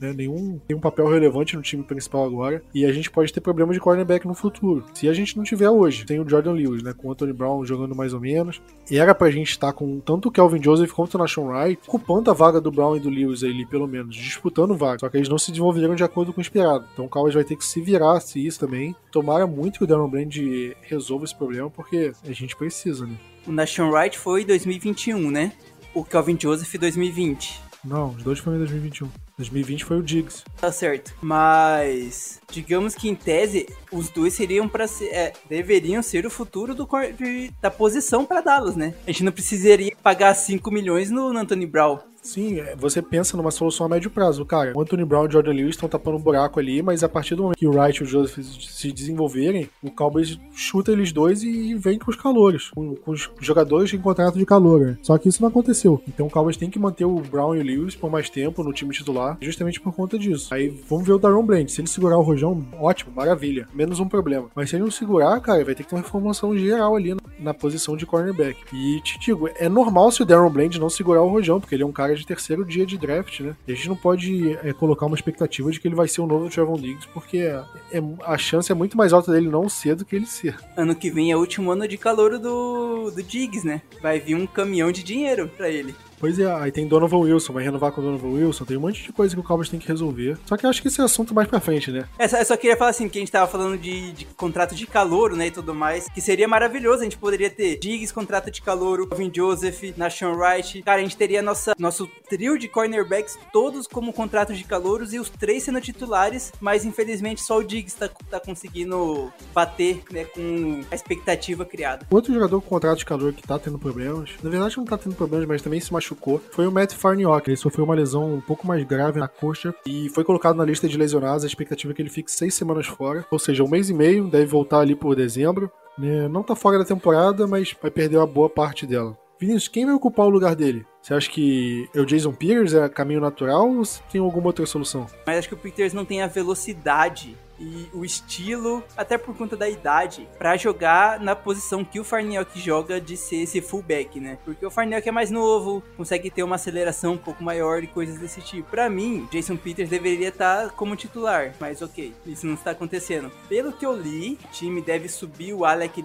né, nenhum, nenhum papel relevante no time principal agora, e a gente pode ter problemas de cornerback no futuro. Se a gente não tiver hoje, tem o Jordan Lewis, né, com o Anthony Brown jogando mais ou menos, e era pra gente estar com tanto o Kelvin Joseph quanto o Nashon Wright, ocupando a vaga do Brown e do Lewis ali, pelo menos, disputando vaga. Só que eles não se desenvolveram de acordo com o esperado. Então o Cowboys vai ter que se virar se isso também. Tomara muito que o Darren Brand resolva esse problema, porque a gente precisa, né? O Nashon Wright foi 2021, né? O Kelvin Joseph 2020. Não, os dois foram em 2021. 2020 foi o Diggs. Tá certo. Mas digamos que em tese os dois seriam para ser, é, deveriam ser o futuro do de, da posição para Dallas, né? A gente não precisaria pagar 5 milhões no, no Anthony Brown. Sim, é, você pensa numa solução a médio prazo. Cara, o Anthony Brown e Jordan Lewis estão tapando um buraco ali, mas a partir do momento que o Wright e o Joseph se desenvolverem, o Cowboys chuta eles dois e vem com os calores, com, os jogadores em contrato de calor. Né? Só que isso não aconteceu. Então o Cowboys tem que manter o Brown e o Lewis por mais tempo no time titular, justamente por conta disso. Aí vamos ver o Daron Brand. Se ele segurar o Rojão, ótimo, maravilha. Menos um problema. Mas se ele não segurar, cara, vai ter que ter uma reformulação geral ali na, posição de cornerback. E te digo, é normal se o Darren Bland não segurar o Rojão, porque ele é um cara de terceiro dia de draft, né? E a gente não pode é, colocar uma expectativa de que ele vai ser o novo Trevon Diggs, porque é, é, a chance é muito mais alta dele não ser do que ele ser. Ano que vem é o último ano de calor do, do Diggs, né? Vai vir um caminhão de dinheiro para ele. Pois é, aí tem Donovan Wilson, vai renovar com Donovan Wilson, tem um monte de coisa que o Cowboys tem que resolver. Só que eu acho que esse é assunto mais pra frente, né? É, eu só queria falar assim, que a gente tava falando de, de contrato de calouro, né, e tudo mais, que seria maravilhoso, a gente poderia ter Diggs, contrato de calouro, Calvin Joseph, Nashon Wright, cara, a gente teria nossa, nosso trio de cornerbacks todos como contrato de calouros e os três sendo titulares, mas infelizmente só o Diggs tá, tá conseguindo bater, né, com a expectativa criada. Outro jogador com contrato de calor que tá tendo problemas, na verdade não tá tendo problemas, mas também se machucou machucou foi o Matt Farniok. Ele sofreu uma lesão um pouco mais grave na coxa e foi colocado na lista de lesionados. A expectativa é que ele fique seis semanas fora, ou seja, um mês e meio. Deve voltar ali por dezembro. Né? Não tá fora da temporada, mas vai perder uma boa parte dela. Vinícius, quem vai ocupar o lugar dele? Você acha que é o Jason Peters é caminho natural ou tem alguma outra solução? Mas acho que o Peters não tem a velocidade e o estilo, até por conta da idade, para jogar na posição que o Farniok joga de ser esse fullback, né? Porque o Farniok é mais novo, consegue ter uma aceleração um pouco maior e coisas desse tipo. Para mim, Jason Peters deveria estar tá como titular, mas ok, isso não está acontecendo. Pelo que eu li, o time deve subir o Alec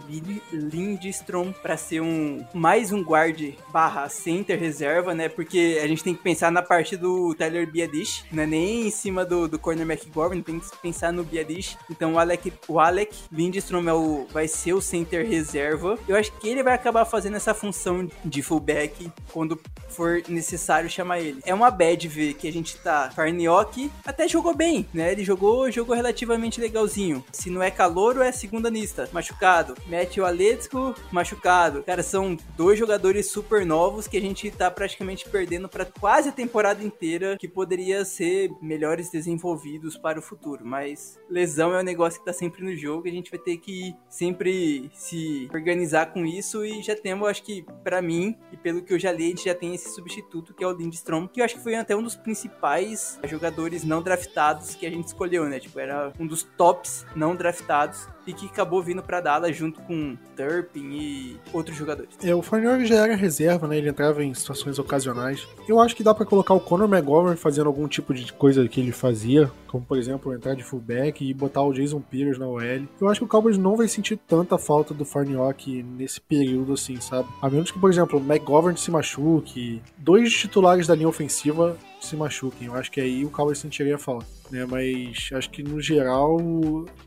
Lindstrom para ser um mais um guard barra center reserva, né? Porque a gente tem que pensar na parte do Tyler Biadish, né? Nem em cima do, do corner McGovern, tem que pensar no Biadish então o Alec, o Alec Lindstrom é o, vai ser o center reserva. Eu acho que ele vai acabar fazendo essa função de fullback quando for necessário chamar ele. É uma bad ver que a gente tá. Farniok até jogou bem, né? Ele jogou, jogou relativamente legalzinho. Se não é calor, é segunda lista, machucado. Matthew Aletsko, machucado. Cara, são dois jogadores super novos que a gente tá praticamente perdendo para quase a temporada inteira, que poderia ser melhores desenvolvidos para o futuro. Mas lesão é um negócio que tá sempre no jogo, a gente vai ter que sempre se organizar com isso e já temos, acho que para mim e pelo que eu já li, a gente já tem esse substituto que é o Lindstrom, que eu acho que foi até um dos principais jogadores não draftados que a gente escolheu, né? Tipo, era um dos tops não draftados e que acabou vindo para Dallas junto com Turpin e outros jogadores. É, o Farniok já era reserva, né? Ele entrava em situações ocasionais. Eu acho que dá para colocar o Conor McGovern fazendo algum tipo de coisa que ele fazia, como por exemplo entrar de fullback e botar o Jason Peters na OL. Eu acho que o Cowboys não vai sentir tanta falta do Farniok nesse período assim, sabe? A menos que, por exemplo, McGovern se machuque, dois titulares da linha ofensiva se machuquem. Eu acho que aí o Cowboys sentiria falta né? Mas acho que no geral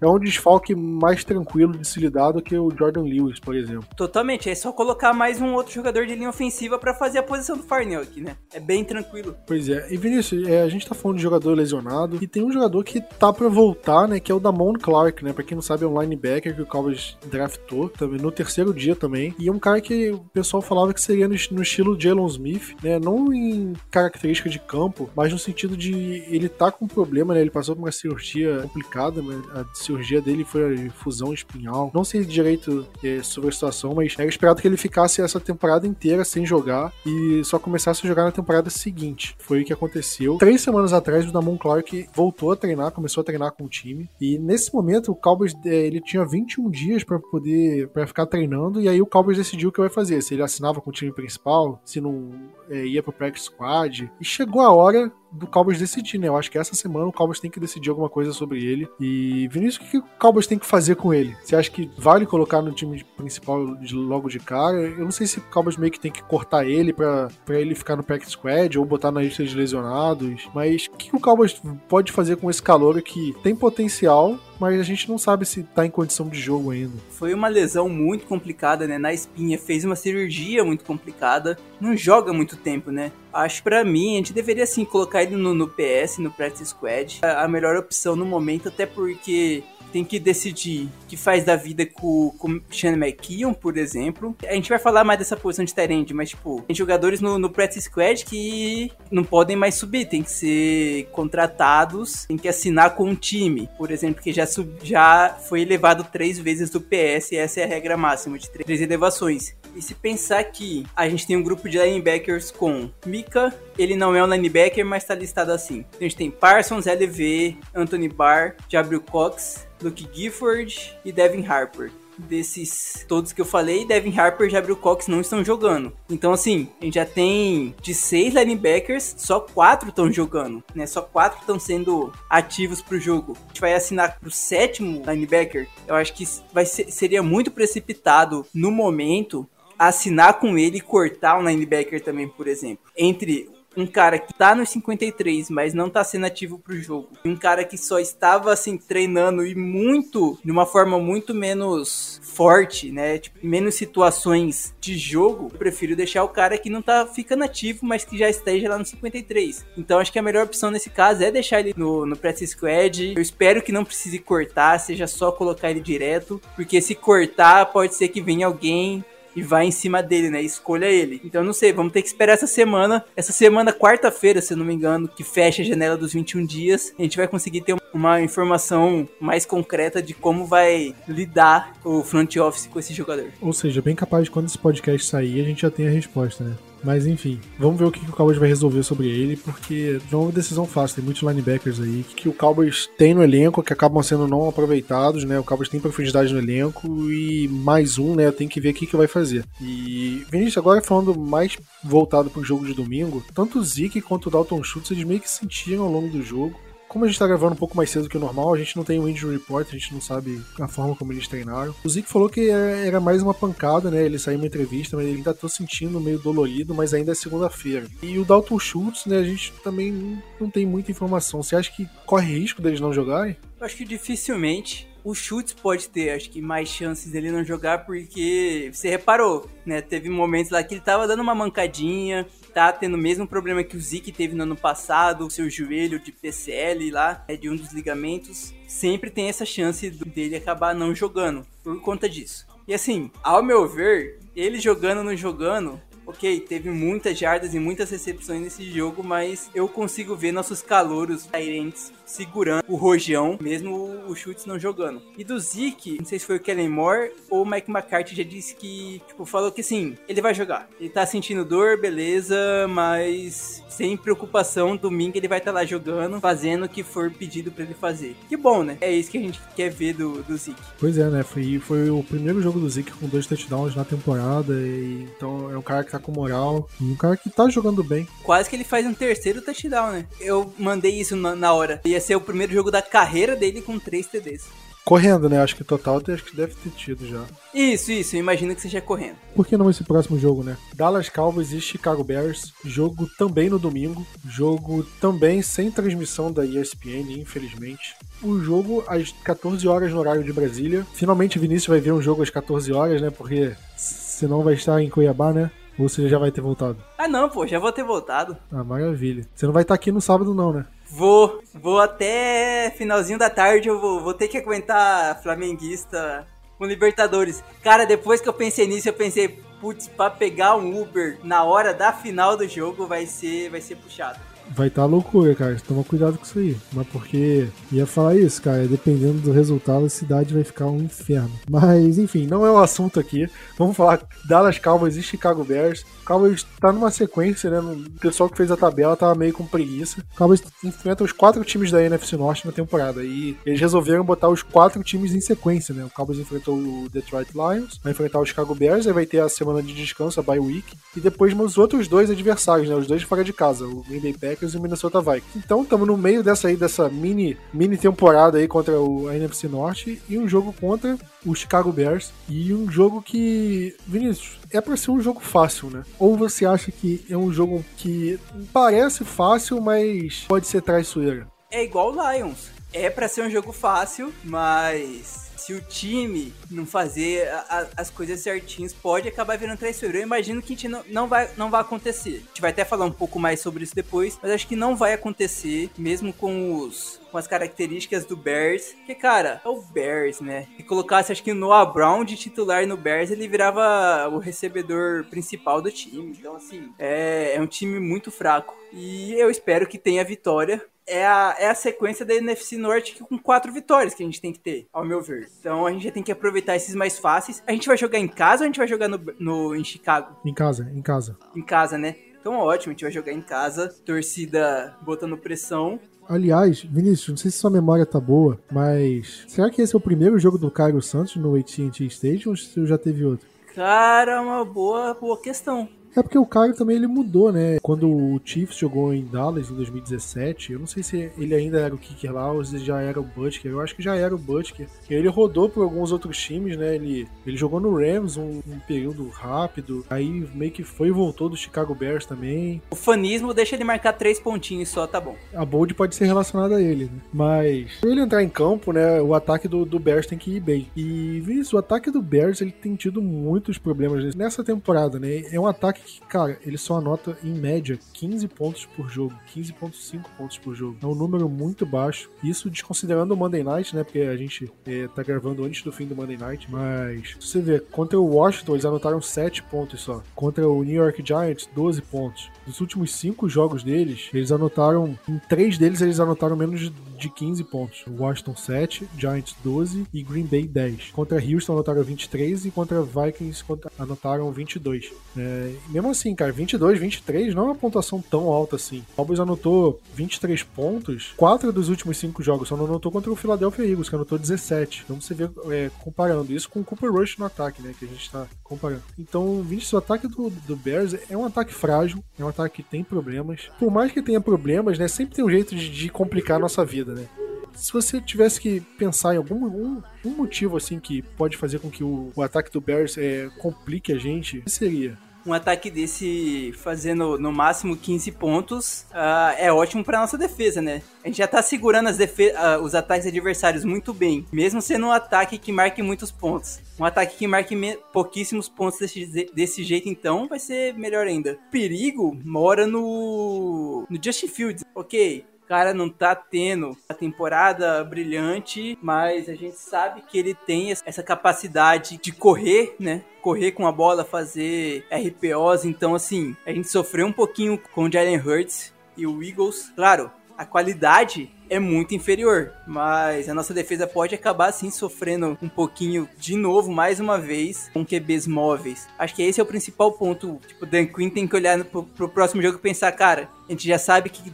é um desfalque mais tranquilo de se lidar do que o Jordan Lewis, por exemplo. Totalmente, é só colocar mais um outro jogador de linha ofensiva para fazer a posição do Farnell aqui, né? É bem tranquilo. Pois é, e Vinícius, é, a gente tá falando de jogador lesionado e tem um jogador que tá para voltar, né? Que é o Damon Clark, né? Pra quem não sabe, é um linebacker que o Cowboys draftou também no terceiro dia também. E é um cara que o pessoal falava que seria no, no estilo Jalen Smith, né? Não em característica de campo, mas no sentido de ele tá com problema né? Ele passou por uma cirurgia complicada? A cirurgia dele foi a fusão espinhal. Não sei direito é, sobre a situação, mas era esperado que ele ficasse essa temporada inteira sem jogar e só começasse a jogar na temporada seguinte. Foi o que aconteceu. Três semanas atrás, o Damon Clark voltou a treinar, começou a treinar com o time. E nesse momento, o Cowboys é, ele tinha 21 dias para poder para ficar treinando. E aí o Cowboys decidiu o que vai fazer. Se ele assinava com o time principal, se não é, ia pro practice squad. E chegou a hora do Cowboys decidir, né? Eu acho que essa semana o Cowboys tem que decidir alguma coisa sobre ele. E Vinícius, o que o Cowboys tem que fazer com ele? Você acha que vale colocar no time principal de, logo de cara? Eu não sei se o Cowboys meio que tem que cortar ele pra ele ficar no practice squad ou botar na lista de lesionados. Mas o que o Cowboys pode fazer com esse calor que tem potencial, mas a gente não sabe se tá em condição de jogo ainda. Foi uma lesão muito complicada, né? Na espinha, fez uma cirurgia muito complicada, não joga muito tempo, né? Acho para mim, a gente deveria sim colocar no, no PS, no Practice Squad, a, a melhor opção no momento, até porque tem que decidir o que faz da vida com, com Sean McKeon, por exemplo. A gente vai falar mais dessa posição de Tyrande, mas, tipo, tem jogadores no, no practice squad que não podem mais subir, tem que ser contratados, tem que assinar com um time, por exemplo, que já, sub, já foi elevado três vezes do PS, e essa é a regra máxima de três elevações. E se pensar que a gente tem um grupo de linebackers com Mika, ele não é um linebacker, mas tá listado assim. A gente tem Parsons, LV, Anthony Barr, Jabril Cox, Luke Gifford e Devin Harper desses todos que eu falei, Devin Harper e Jabril Cox não estão jogando. Então, assim, a gente já tem de seis linebackers, só quatro estão jogando, né? Só quatro estão sendo ativos pro jogo. A gente vai assinar pro sétimo linebacker. Eu acho que vai ser, seria muito precipitado no momento assinar com ele e cortar um linebacker também, por exemplo. Entre um cara que tá nos 53, mas não tá sendo ativo pro jogo, um cara que só estava assim treinando e muito de uma forma muito menos forte, né? Tipo, menos situações de jogo, eu prefiro deixar o cara que não tá ficando ativo, mas que já esteja lá no 53. Então acho que a melhor opção nesse caso é deixar ele no, no practice squad. Eu espero que não precise cortar, seja só colocar ele direto, porque se cortar pode ser que venha alguém e vai em cima dele, né? Escolha ele. Então não sei, vamos ter que esperar essa semana. Essa semana, quarta-feira, se não me engano, que fecha a janela dos 21 dias, a gente vai conseguir ter uma informação mais concreta de como vai lidar o front office com esse jogador. Ou seja, bem capaz de quando esse podcast sair, a gente já tem a resposta, né? Mas enfim, vamos ver o que, o Cowboys vai resolver sobre ele, porque não é uma decisão fácil. Tem muitos linebackers aí que o Cowboys tem no elenco que acabam sendo não aproveitados, né? O Cowboys tem profundidade no elenco e mais um, né? Tem que ver o que, que vai fazer. E Vinícius, agora falando mais voltado pro jogo de domingo, tanto o Zeke quanto o Dalton Schultz eles meio que sentiram ao longo do jogo como a gente tá gravando um pouco mais cedo que o normal, a gente não tem o injury report, a gente não sabe a forma como eles treinaram. O Zeke falou que é, era mais uma pancada, né? Ele saiu uma entrevista, mas ele ainda tá sentindo meio dolorido, mas ainda é segunda-feira. E o Dalton Schultz, né? A gente também não tem muita informação. Você acha que corre risco deles não jogarem? Eu acho que dificilmente o Schultz pode ter, acho que mais chances dele não jogar, porque você reparou, né? Teve momentos lá que ele tava dando uma mancadinha, tá tendo o mesmo problema que o Zeke teve no ano passado, o seu joelho de PCL lá, é de um dos ligamentos. Sempre tem essa chance dele acabar não jogando por conta disso. E assim, ao meu ver, ele jogando não jogando, ok, teve muitas jardas e muitas recepções nesse jogo, mas eu consigo ver nossos calouros Tyrants segurando o Rojão, mesmo o Chutes não jogando. E do Zeke, não sei se foi o Kellen Moore ou o Mike McCarthy já disse que, tipo, falou que sim, ele vai jogar. Ele tá sentindo dor, beleza, mas sem preocupação, domingo ele vai estar tá lá jogando, fazendo o que for pedido para ele fazer. Que bom, né? É isso que a gente quer ver do, do Zeke. Pois é, né? Foi, foi o primeiro jogo do Zeke com dois touchdowns na temporada, e, então é um cara que tá com moral, um cara que tá jogando bem. Quase que ele faz um terceiro touchdown, né? Eu mandei isso na, na hora. E ia ser o primeiro jogo da carreira dele com três TDs. Correndo, né? Acho que total acho que deve ter tido já. Isso, isso, imagino que seja correndo. Por que não esse próximo jogo, né? Dallas Cowboys e Chicago Bears, jogo também no domingo, jogo também sem transmissão da ESPN, infelizmente. O jogo às 14 horas no horário de Brasília. Finalmente Vinícius vai ver um jogo às 14 horas, né? Porque senão vai estar em Cuiabá, né? Ou você já vai ter voltado? Ah, não, pô, já vou ter voltado. Ah, maravilha. Você não vai estar aqui no sábado, não, né? Vou, vou até finalzinho da tarde, eu vou, vou ter que aguentar flamenguista com Libertadores. Cara, depois que eu pensei nisso, eu pensei, putz, pra pegar um Uber na hora da final do jogo vai ser, vai ser puxado vai estar tá loucura, cara. Toma cuidado com isso aí. Mas porque ia falar isso, cara. Dependendo do resultado, a cidade vai ficar um inferno. Mas, enfim, não é o assunto aqui. Vamos falar Dallas Cowboys e Chicago Bears. O Cowboys tá numa sequência, né? O pessoal que fez a tabela tava meio com preguiça. O Cowboys enfrenta os quatro times da NFC Norte na temporada. E eles resolveram botar os quatro times em sequência, né? O Cowboys enfrentou o Detroit Lions, vai enfrentar o Chicago Bears, aí vai ter a semana de descanso, a bye week. E depois os outros dois adversários, né? Os dois fora de casa, o Green Bay Packers Packers e o Minnesota Vikings. Então estamos no meio dessa aí, dessa mini, mini temporada aí contra o NFC Norte e um jogo contra o Chicago Bears e um jogo que, Vinícius, é para ser um jogo fácil, né? Ou você acha que é um jogo que parece fácil, mas pode ser traiçoeira? É igual o Lions. É para ser um jogo fácil, mas se o time não fazer a, a, as coisas certinhas, pode acabar virando traiçoeiro. Eu imagino que a gente não, não, vai, não vai acontecer. A gente vai até falar um pouco mais sobre isso depois, mas acho que não vai acontecer, mesmo com os com as características do Bears. Que, cara, é o Bears, né? Se colocasse, acho que Noah Brown de titular no Bears, ele virava o recebedor principal do time. Então, assim, é, é um time muito fraco. E eu espero que tenha vitória, é a, é a sequência da NFC Norte com quatro vitórias que a gente tem que ter, ao meu ver. Então a gente já tem que aproveitar esses mais fáceis. A gente vai jogar em casa ou a gente vai jogar no, no, em Chicago? Em casa, em casa. Em casa, né? Então ótimo, a gente vai jogar em casa, torcida botando pressão. Aliás, Vinícius, não sei se sua memória tá boa, mas será que esse é o primeiro jogo do Cairo Santos no AT&T Stadium ou já teve outro? Cara, uma boa, boa questão. É porque o Caio também ele mudou, né? Quando o Chiefs jogou em Dallas em 2017, eu não sei se ele ainda era o kicker lá ou se já era o Butker. Eu acho que já era o Butker. Ele rodou por alguns outros times, né? Ele, ele jogou no Rams um, um período rápido, aí meio que foi e voltou do Chicago Bears também. O fanismo deixa ele marcar três pontinhos só, tá bom. A Bold pode ser relacionada a ele, né? Mas, se ele entrar em campo, né? O ataque do, do Bears tem que ir bem. E, isso, o ataque do Bears ele tem tido muitos problemas nessa temporada, né? É um ataque cara, ele só anota em média 15 pontos por jogo, 15.5 pontos por jogo. É um número muito baixo. Isso desconsiderando o Monday Night, né? Porque a gente é, tá gravando antes do fim do Monday Night. Mas você vê, contra o Washington eles anotaram 7 pontos só. Contra o New York Giants, 12 pontos. Nos últimos 5 jogos deles, eles anotaram. Em 3 deles eles anotaram menos de de 15 pontos. Washington 7, Giants 12 e Green Bay 10. Contra Houston anotaram 23 e contra Vikings anotaram 22. É, mesmo assim, cara, 22, 23 não é uma pontuação tão alta assim. O Cowboys anotou 23 pontos, 4 dos últimos 5 jogos, só não anotou contra o Philadelphia Eagles, que anotou 17. Então você vê é, comparando isso com o Cooper Rush no ataque, né, que a gente tá comparando. Então, o ataque do, do Bears é um ataque frágil, é um ataque que tem problemas. Por mais que tenha problemas, né, sempre tem um jeito de, de complicar a nossa vida vida, né? Se você tivesse que pensar em algum um, um motivo assim que pode fazer com que o, o ataque do Bears é, complique a gente, o que seria? Um ataque desse fazendo no máximo 15 pontos uh, é ótimo para nossa defesa, né? A gente já tá segurando uh, os ataques adversários muito bem, mesmo sendo um ataque que marque muitos pontos. Um ataque que marque pouquíssimos pontos desse, desse jeito, então, vai ser melhor ainda. O perigo mora no, no Justin Fields. Ok, cara não tá tendo a temporada brilhante, mas a gente sabe que ele tem essa capacidade de correr, né? Correr com a bola, fazer RPOs. Então, assim, a gente sofreu um pouquinho com o Jalen Hurts e o Eagles. Claro, a qualidade é muito inferior. Mas a nossa defesa pode acabar assim sofrendo um pouquinho de novo, mais uma vez, com QBs móveis. Acho que esse é o principal ponto. Tipo, o Dan Quinn tem que olhar pro, pro próximo jogo e pensar, cara, a gente já sabe que,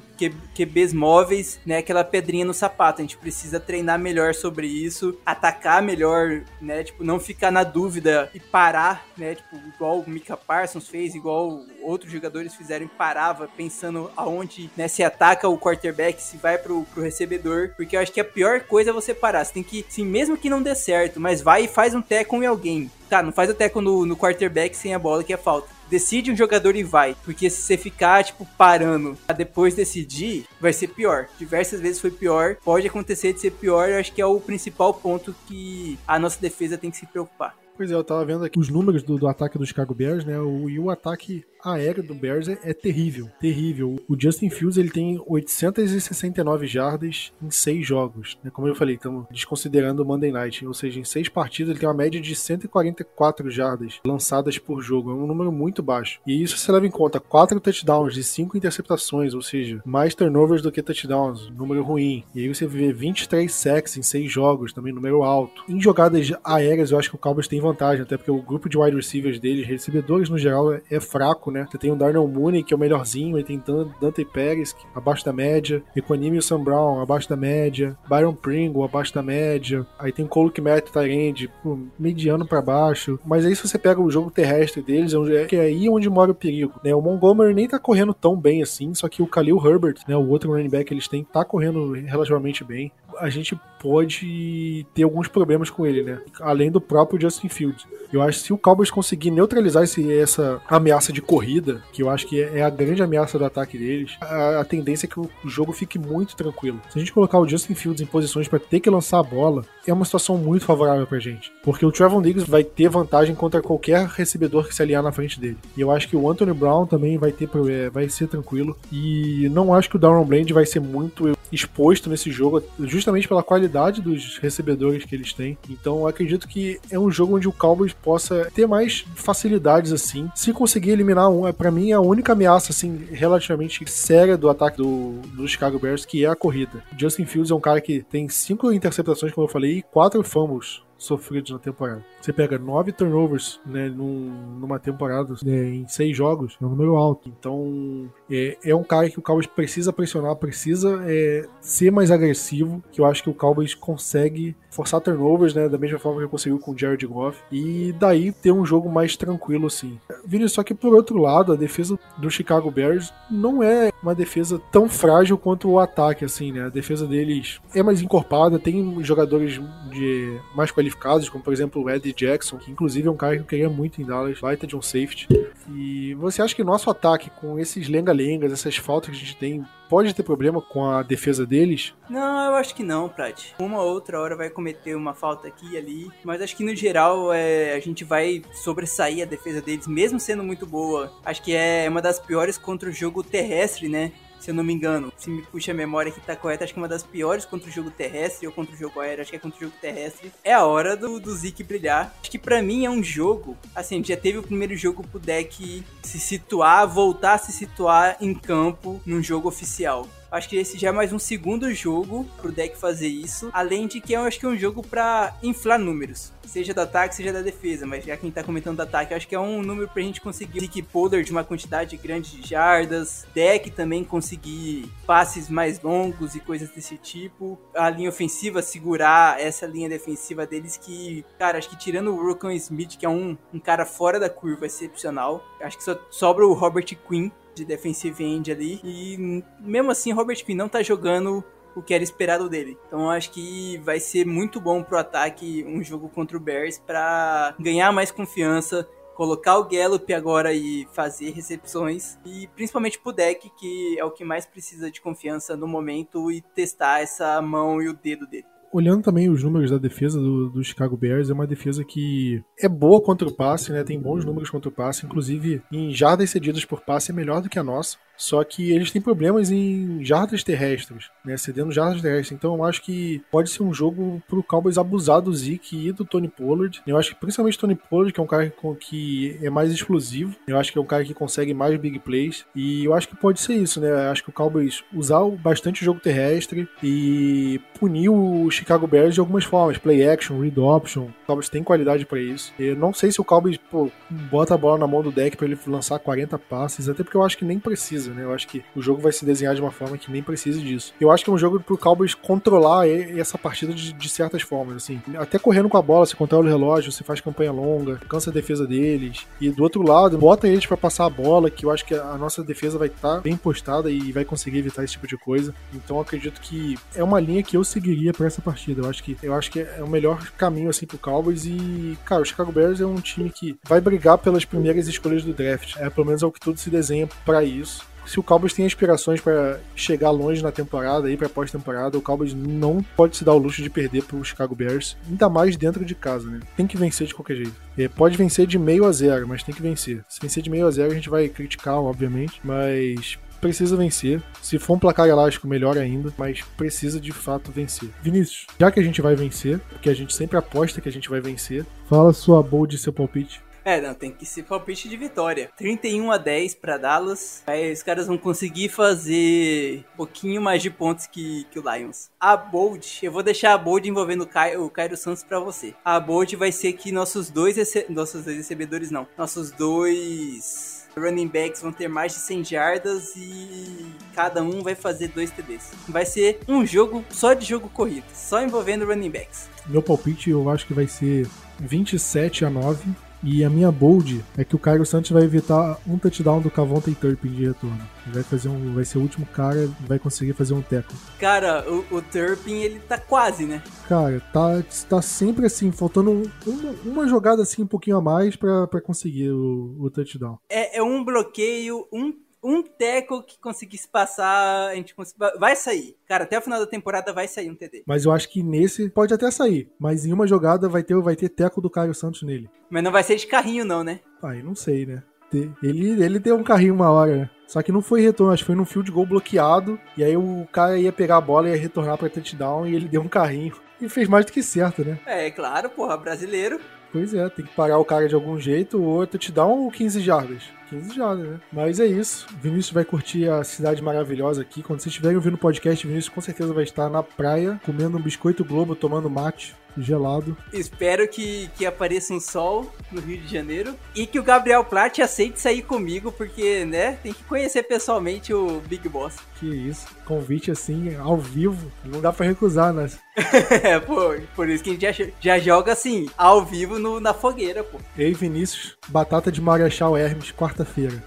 QBs móveis, né, aquela pedrinha no sapato. A gente precisa treinar melhor sobre isso, atacar melhor, né, tipo, não ficar na dúvida e parar, né, tipo, igual o Mika Parsons fez, igual outros jogadores fizeram parava pensando aonde, né, se ataca o quarterback, se vai pro, pro pro recebedor, porque eu acho que a pior coisa é você parar. Você tem que, sim, mesmo que não dê certo, mas vai e faz um tackle em alguém. Tá, não faz o tackle no, no quarterback sem a bola, que é falta decide um jogador e vai. Porque se você ficar, tipo, parando pra depois decidir, vai ser pior. Diversas vezes foi pior. Pode acontecer de ser pior. Eu acho que é o principal ponto que a nossa defesa tem que se preocupar. Pois é, eu tava vendo aqui os números do, do ataque dos Chicago Bears, né? O, e o ataque aérea do Bears é, é, terrível, terrível. O Justin Fields ele tem 869 jardas em seis jogos, né? Como eu falei, estamos desconsiderando o Monday Night, ou seja, em seis partidas ele tem uma média de 144 jardas lançadas por jogo, é um número muito baixo. E isso você leva em conta quatro touchdowns e cinco interceptações, ou seja, mais turnovers do que touchdowns, número ruim. E aí você vê 23 sacks em seis jogos, também número alto. Em jogadas aéreas eu acho que o Cowboys tem vantagem, até porque o grupo de wide receivers deles, recebedores no geral, é fraco, né? Você tem o Darnell Mooney, que é o melhorzinho, aí tem Dante Pérez, que, abaixo da média, Equanime Sam Brown, abaixo da média, Byron Pringle, abaixo da média, aí tem o Cole Kmet, Tyrande, mediano para baixo, mas aí se você pega o jogo terrestre deles, é, é que é aí onde mora o perigo, né? O Montgomery nem tá correndo tão bem assim, só que o Khalil Herbert, né, o outro running back que eles têm, tá correndo relativamente bem. A gente pode ter alguns problemas com ele, né? Além do próprio Justin Fields. Eu acho que se o Cowboys conseguir neutralizar esse, essa ameaça de corrida, que eu acho que é a grande ameaça do ataque deles, a, a tendência é que o jogo fique muito tranquilo. Se a gente colocar o Justin Fields em posições para ter que lançar a bola, é uma situação muito favorável pra gente. Porque o Trevor Diggs vai ter vantagem contra qualquer recebedor que se aliar na frente dele. E eu acho que o Anthony Brown também vai ter é, vai ser tranquilo. E não acho que o Darren Bland vai ser muito exposto nesse jogo, justamente pela qualidade dos recebedores que eles têm. Então eu acredito que é um jogo onde o Cowboys possa ter mais facilidades assim. Se conseguir eliminar um, é para mim a única ameaça assim relativamente séria do ataque do, do Chicago Bears, que é a corrida. Justin Fields é um cara que tem cinco interceptações, como eu falei, e quatro fumbles sofridos na temporada. Você pega nove turnovers né, num, numa temporada né, em seis jogos, é um número alto. Então é, é um cara que o Cowboys precisa pressionar, precisa é, ser mais agressivo, que eu acho que o Cowboys consegue forçar turnovers, né, da mesma forma que conseguiu com o Jared Goff, e daí ter um jogo mais tranquilo assim. Vini, só que por outro lado, a defesa do Chicago Bears não é uma defesa tão frágil quanto o ataque, assim, né? A defesa deles é mais encorpada, tem jogadores de mais qualificados, como por exemplo o Eddie Jackson, que inclusive é um cara que eu queria muito em Dallas, baita de um safety. E você acha que nosso ataque, com esses essas faltas que a gente tem, pode ter problema com a defesa deles? Não, eu acho que não, Prat. Uma outra hora vai cometer uma falta aqui e ali, mas acho que no geral é, a gente vai sobressair a defesa deles, mesmo sendo muito boa. Acho que é uma das piores contra o jogo terrestre, né? Se eu não me engano, se me puxa a memória que tá correta, acho que uma das piores contra o jogo terrestre ou contra o jogo aéreo, acho que é contra o jogo terrestre, é a hora do, do Zeke brilhar. Acho que para mim é um jogo, assim, já teve o primeiro jogo pro deck se situar, voltar a se situar em campo num jogo oficial. Acho que esse já é mais um segundo jogo pro deck fazer isso. Além de que eu acho que é um jogo para inflar números. Seja do ataque, seja da defesa. Mas já quem tá comentando do ataque, acho que é um número pra gente conseguir Dick Pollard de uma quantidade grande de jardas. Deck também conseguir passes mais longos e coisas desse tipo. A linha ofensiva segurar essa linha defensiva deles que, cara, acho que tirando o Rocco Smith, que é um, um cara fora da curva excepcional. Acho que só sobra o Robert Quinn de defensive end ali. E mesmo assim, Robert Quinn não tá jogando o que era esperado dele. Então acho que vai ser muito bom pro ataque um jogo contra o Bears para ganhar mais confiança, colocar o Gallup agora e fazer recepções e principalmente pro deck que é o que mais precisa de confiança no momento e testar essa mão e o dedo dele olhando também os números da defesa do, do, Chicago Bears, é uma defesa que é boa contra o passe, né? Tem bons números contra o passe, inclusive em jardas cedidas por passe é melhor do que a nossa. Só que eles têm problemas em jardas terrestres, né? Cedendo jardas terrestres. Então eu acho que pode ser um jogo pro Cowboys abusar do Zeke e do Tony Pollard. Eu acho que principalmente Tony Pollard, que é um cara que é mais explosivo. Eu acho que é um cara que consegue mais big plays. E eu acho que pode ser isso, né? Eu acho que o Cowboys usar bastante o jogo terrestre e punir o Chicago Bears de algumas formas. Play action, read option. O Cowboys tem qualidade para isso. Eu não sei se o Cowboys pô, bota a bola na mão do deck para ele lançar 40 passes, até porque eu acho que nem precisa. Coisa, né? Eu acho que o jogo vai se desenhar de uma forma que nem precise disso. Eu acho que é um jogo pro Cowboys controlar essa partida de, de certas formas, assim. Até correndo com a bola, você controla o relógio, você faz campanha longa, cansa a defesa deles. E do outro lado, bota eles para passar a bola, que eu acho que a nossa defesa vai estar tá bem postada e vai conseguir evitar esse tipo de coisa. Então acredito que é uma linha que eu seguiria para essa partida. Eu acho que eu acho que é o melhor caminho assim pro Cowboys e, cara, o Chicago Bears é um time que vai brigar pelas primeiras escolhas do draft. É pelo menos é o que tudo se desenha para isso se o Cowboys tem aspirações para chegar longe na temporada e para pós-temporada, o Cowboys não pode se dar o luxo de perder para o Chicago Bears, ainda mais dentro de casa, né? Tem que vencer de qualquer jeito. É, pode vencer de meio a zero, mas tem que vencer. Se vencer de meio a zero, a gente vai criticar, obviamente, mas precisa vencer. Se for um placar elástico, melhor ainda, mas precisa de fato vencer. Vinícius, já que a gente vai vencer, porque a gente sempre aposta que a gente vai vencer, fala sua bold e seu palpite. É, não, tem que ser palpite de vitória. 31 a 10 para Dallas. Aí os caras vão conseguir fazer um pouquinho mais de pontos que, que o Lions. A Bold, eu vou deixar a Bold envolvendo o, Caio, o Cairo Santos para você. A Bold vai ser que nossos dois, nossos dois recebedores, não, nossos dois running backs vão ter mais de 100 jardas e cada um vai fazer dois TDs. Vai ser um jogo só de jogo corrido, só envolvendo running backs. Meu palpite eu acho que vai ser 27 a 9 e a minha bold é que o Cairo Santos vai evitar um touchdown do Cavonte Turpin de retorno. Vai fazer um, vai ser o último cara, vai conseguir fazer um teco. Cara, o, o Turpin ele tá quase, né? Cara, tá, tá sempre assim, faltando um, uma, uma, jogada assim um pouquinho a mais para conseguir o, o touchdown. É, é um bloqueio, um um teco que conseguisse passar, a gente vai sair. Cara, até o final da temporada vai sair um TD. Mas eu acho que nesse pode até sair, mas em uma jogada vai ter vai ter teco do Caio Santos nele. Mas não vai ser de carrinho não, né? Aí não sei, né? Ele, ele deu um carrinho uma hora, né? Só que não foi retorno, acho que foi num field goal bloqueado. E aí o cara ia pegar a bola e ia retornar pra touchdown e ele deu um carrinho. E fez mais do que certo, né? É, claro, porra, brasileiro. Pois é, tem que parar o cara de algum jeito, ou é touchdown ou 15 jardas. 15 jardas, né? Mas é isso. Vinícius vai curtir a cidade maravilhosa aqui. Quando vocês estiverem ouvindo o podcast, Vinícius com certeza vai estar na praia, comendo um biscoito Globo, tomando mate gelado. Espero que, que apareça um sol no Rio de Janeiro e que o Gabriel Platt aceite sair comigo, porque, né, tem que conhecer pessoalmente o Big Boss. Que isso, convite assim, ao vivo, não dá pra recusar, né? é, [LAUGHS] pô, por isso que a gente já, já joga assim, ao vivo no, na fogueira, pô. Ei, Vinícius, batata de Marechal Hermes, quarta-feira.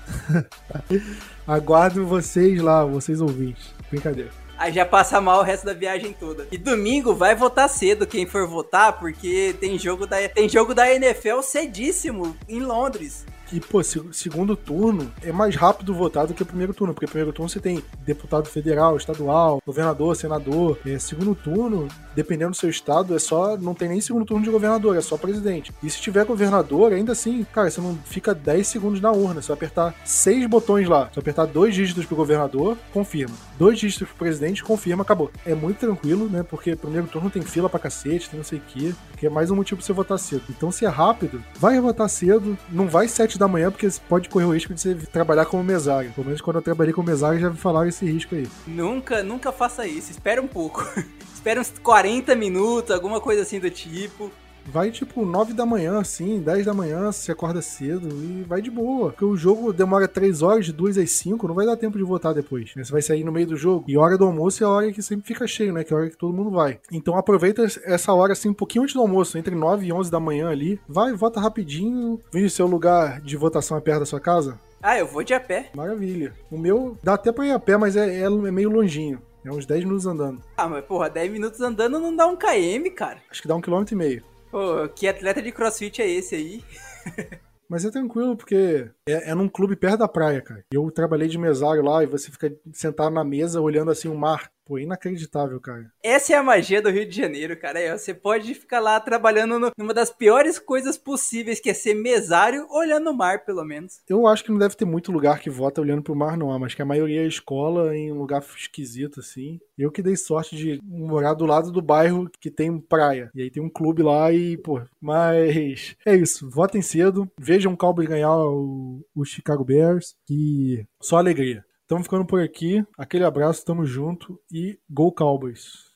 [LAUGHS] Aguardo vocês lá, vocês ouvintes. Brincadeira. Aí já passa mal o resto da viagem toda. E domingo vai votar cedo quem for votar, porque tem jogo da, tem jogo da NFL cedíssimo em Londres. E, pô, segundo turno é mais rápido votar do que o primeiro turno, porque primeiro turno você tem deputado federal, estadual, governador, senador. É, segundo turno, dependendo do seu estado, é só. Não tem nem segundo turno de governador, é só presidente. E se tiver governador, ainda assim, cara, você não fica 10 segundos na urna. Você vai apertar seis botões lá. Você vai apertar dois dígitos pro governador, confirma. Dois dígitos pro presidente, confirma, acabou. É muito tranquilo, né? Porque primeiro turno tem fila pra cacete, tem não sei o quê. Que é mais um motivo pra você votar cedo. Então, se é rápido, vai votar cedo, não vai sete 7 da manhã, porque pode correr o risco de você trabalhar como mesário. Pelo menos quando eu trabalhei como mesário já me falaram esse risco aí. Nunca, nunca faça isso. Espera um pouco. [LAUGHS] Espera uns 40 minutos, alguma coisa assim do tipo vai tipo 9 da manhã, assim, 10 da manhã, você acorda cedo e vai de boa. Porque o jogo demora 3 horas, de 2 às 5, não vai dar tempo de votar depois. Né? Você vai sair no meio do jogo. E hora do almoço é a hora que sempre fica cheio, né? Que é a hora que todo mundo vai. Então aproveita essa hora, assim, um pouquinho antes do almoço, entre 9 e 11 da manhã ali. Vai, vota rapidinho. Vem o seu lugar de votação é perto da sua casa. Ah, eu vou de a pé. Maravilha. O meu dá até pra ir a pé, mas é, é, é meio longinho. É uns 10 minutos andando. Ah, mas porra, 10 minutos andando não dá um KM, cara. Acho que dá um quilômetro e meio. Pô, que atleta de crossfit é esse aí? [LAUGHS] Mas é tranquilo, porque é, é num clube perto da praia, cara. Eu trabalhei de mesário lá e você fica sentado na mesa olhando assim o mar. Pô, inacreditável, cara. Essa é a magia do Rio de Janeiro, cara. É, você pode ficar lá trabalhando no, numa das piores coisas possíveis, que é ser mesário olhando o mar, pelo menos. Eu acho que não deve ter muito lugar que vota olhando pro mar, não. Mas que a maioria é escola em um lugar esquisito, assim. Eu que dei sorte de morar do lado do bairro que tem praia. E aí tem um clube lá e, pô. Mas é isso. Votem cedo. Vejam o Cowboy ganhar o, o Chicago Bears. E só alegria. Estamos ficando por aqui. Aquele abraço, tamo junto e Go Cowboys!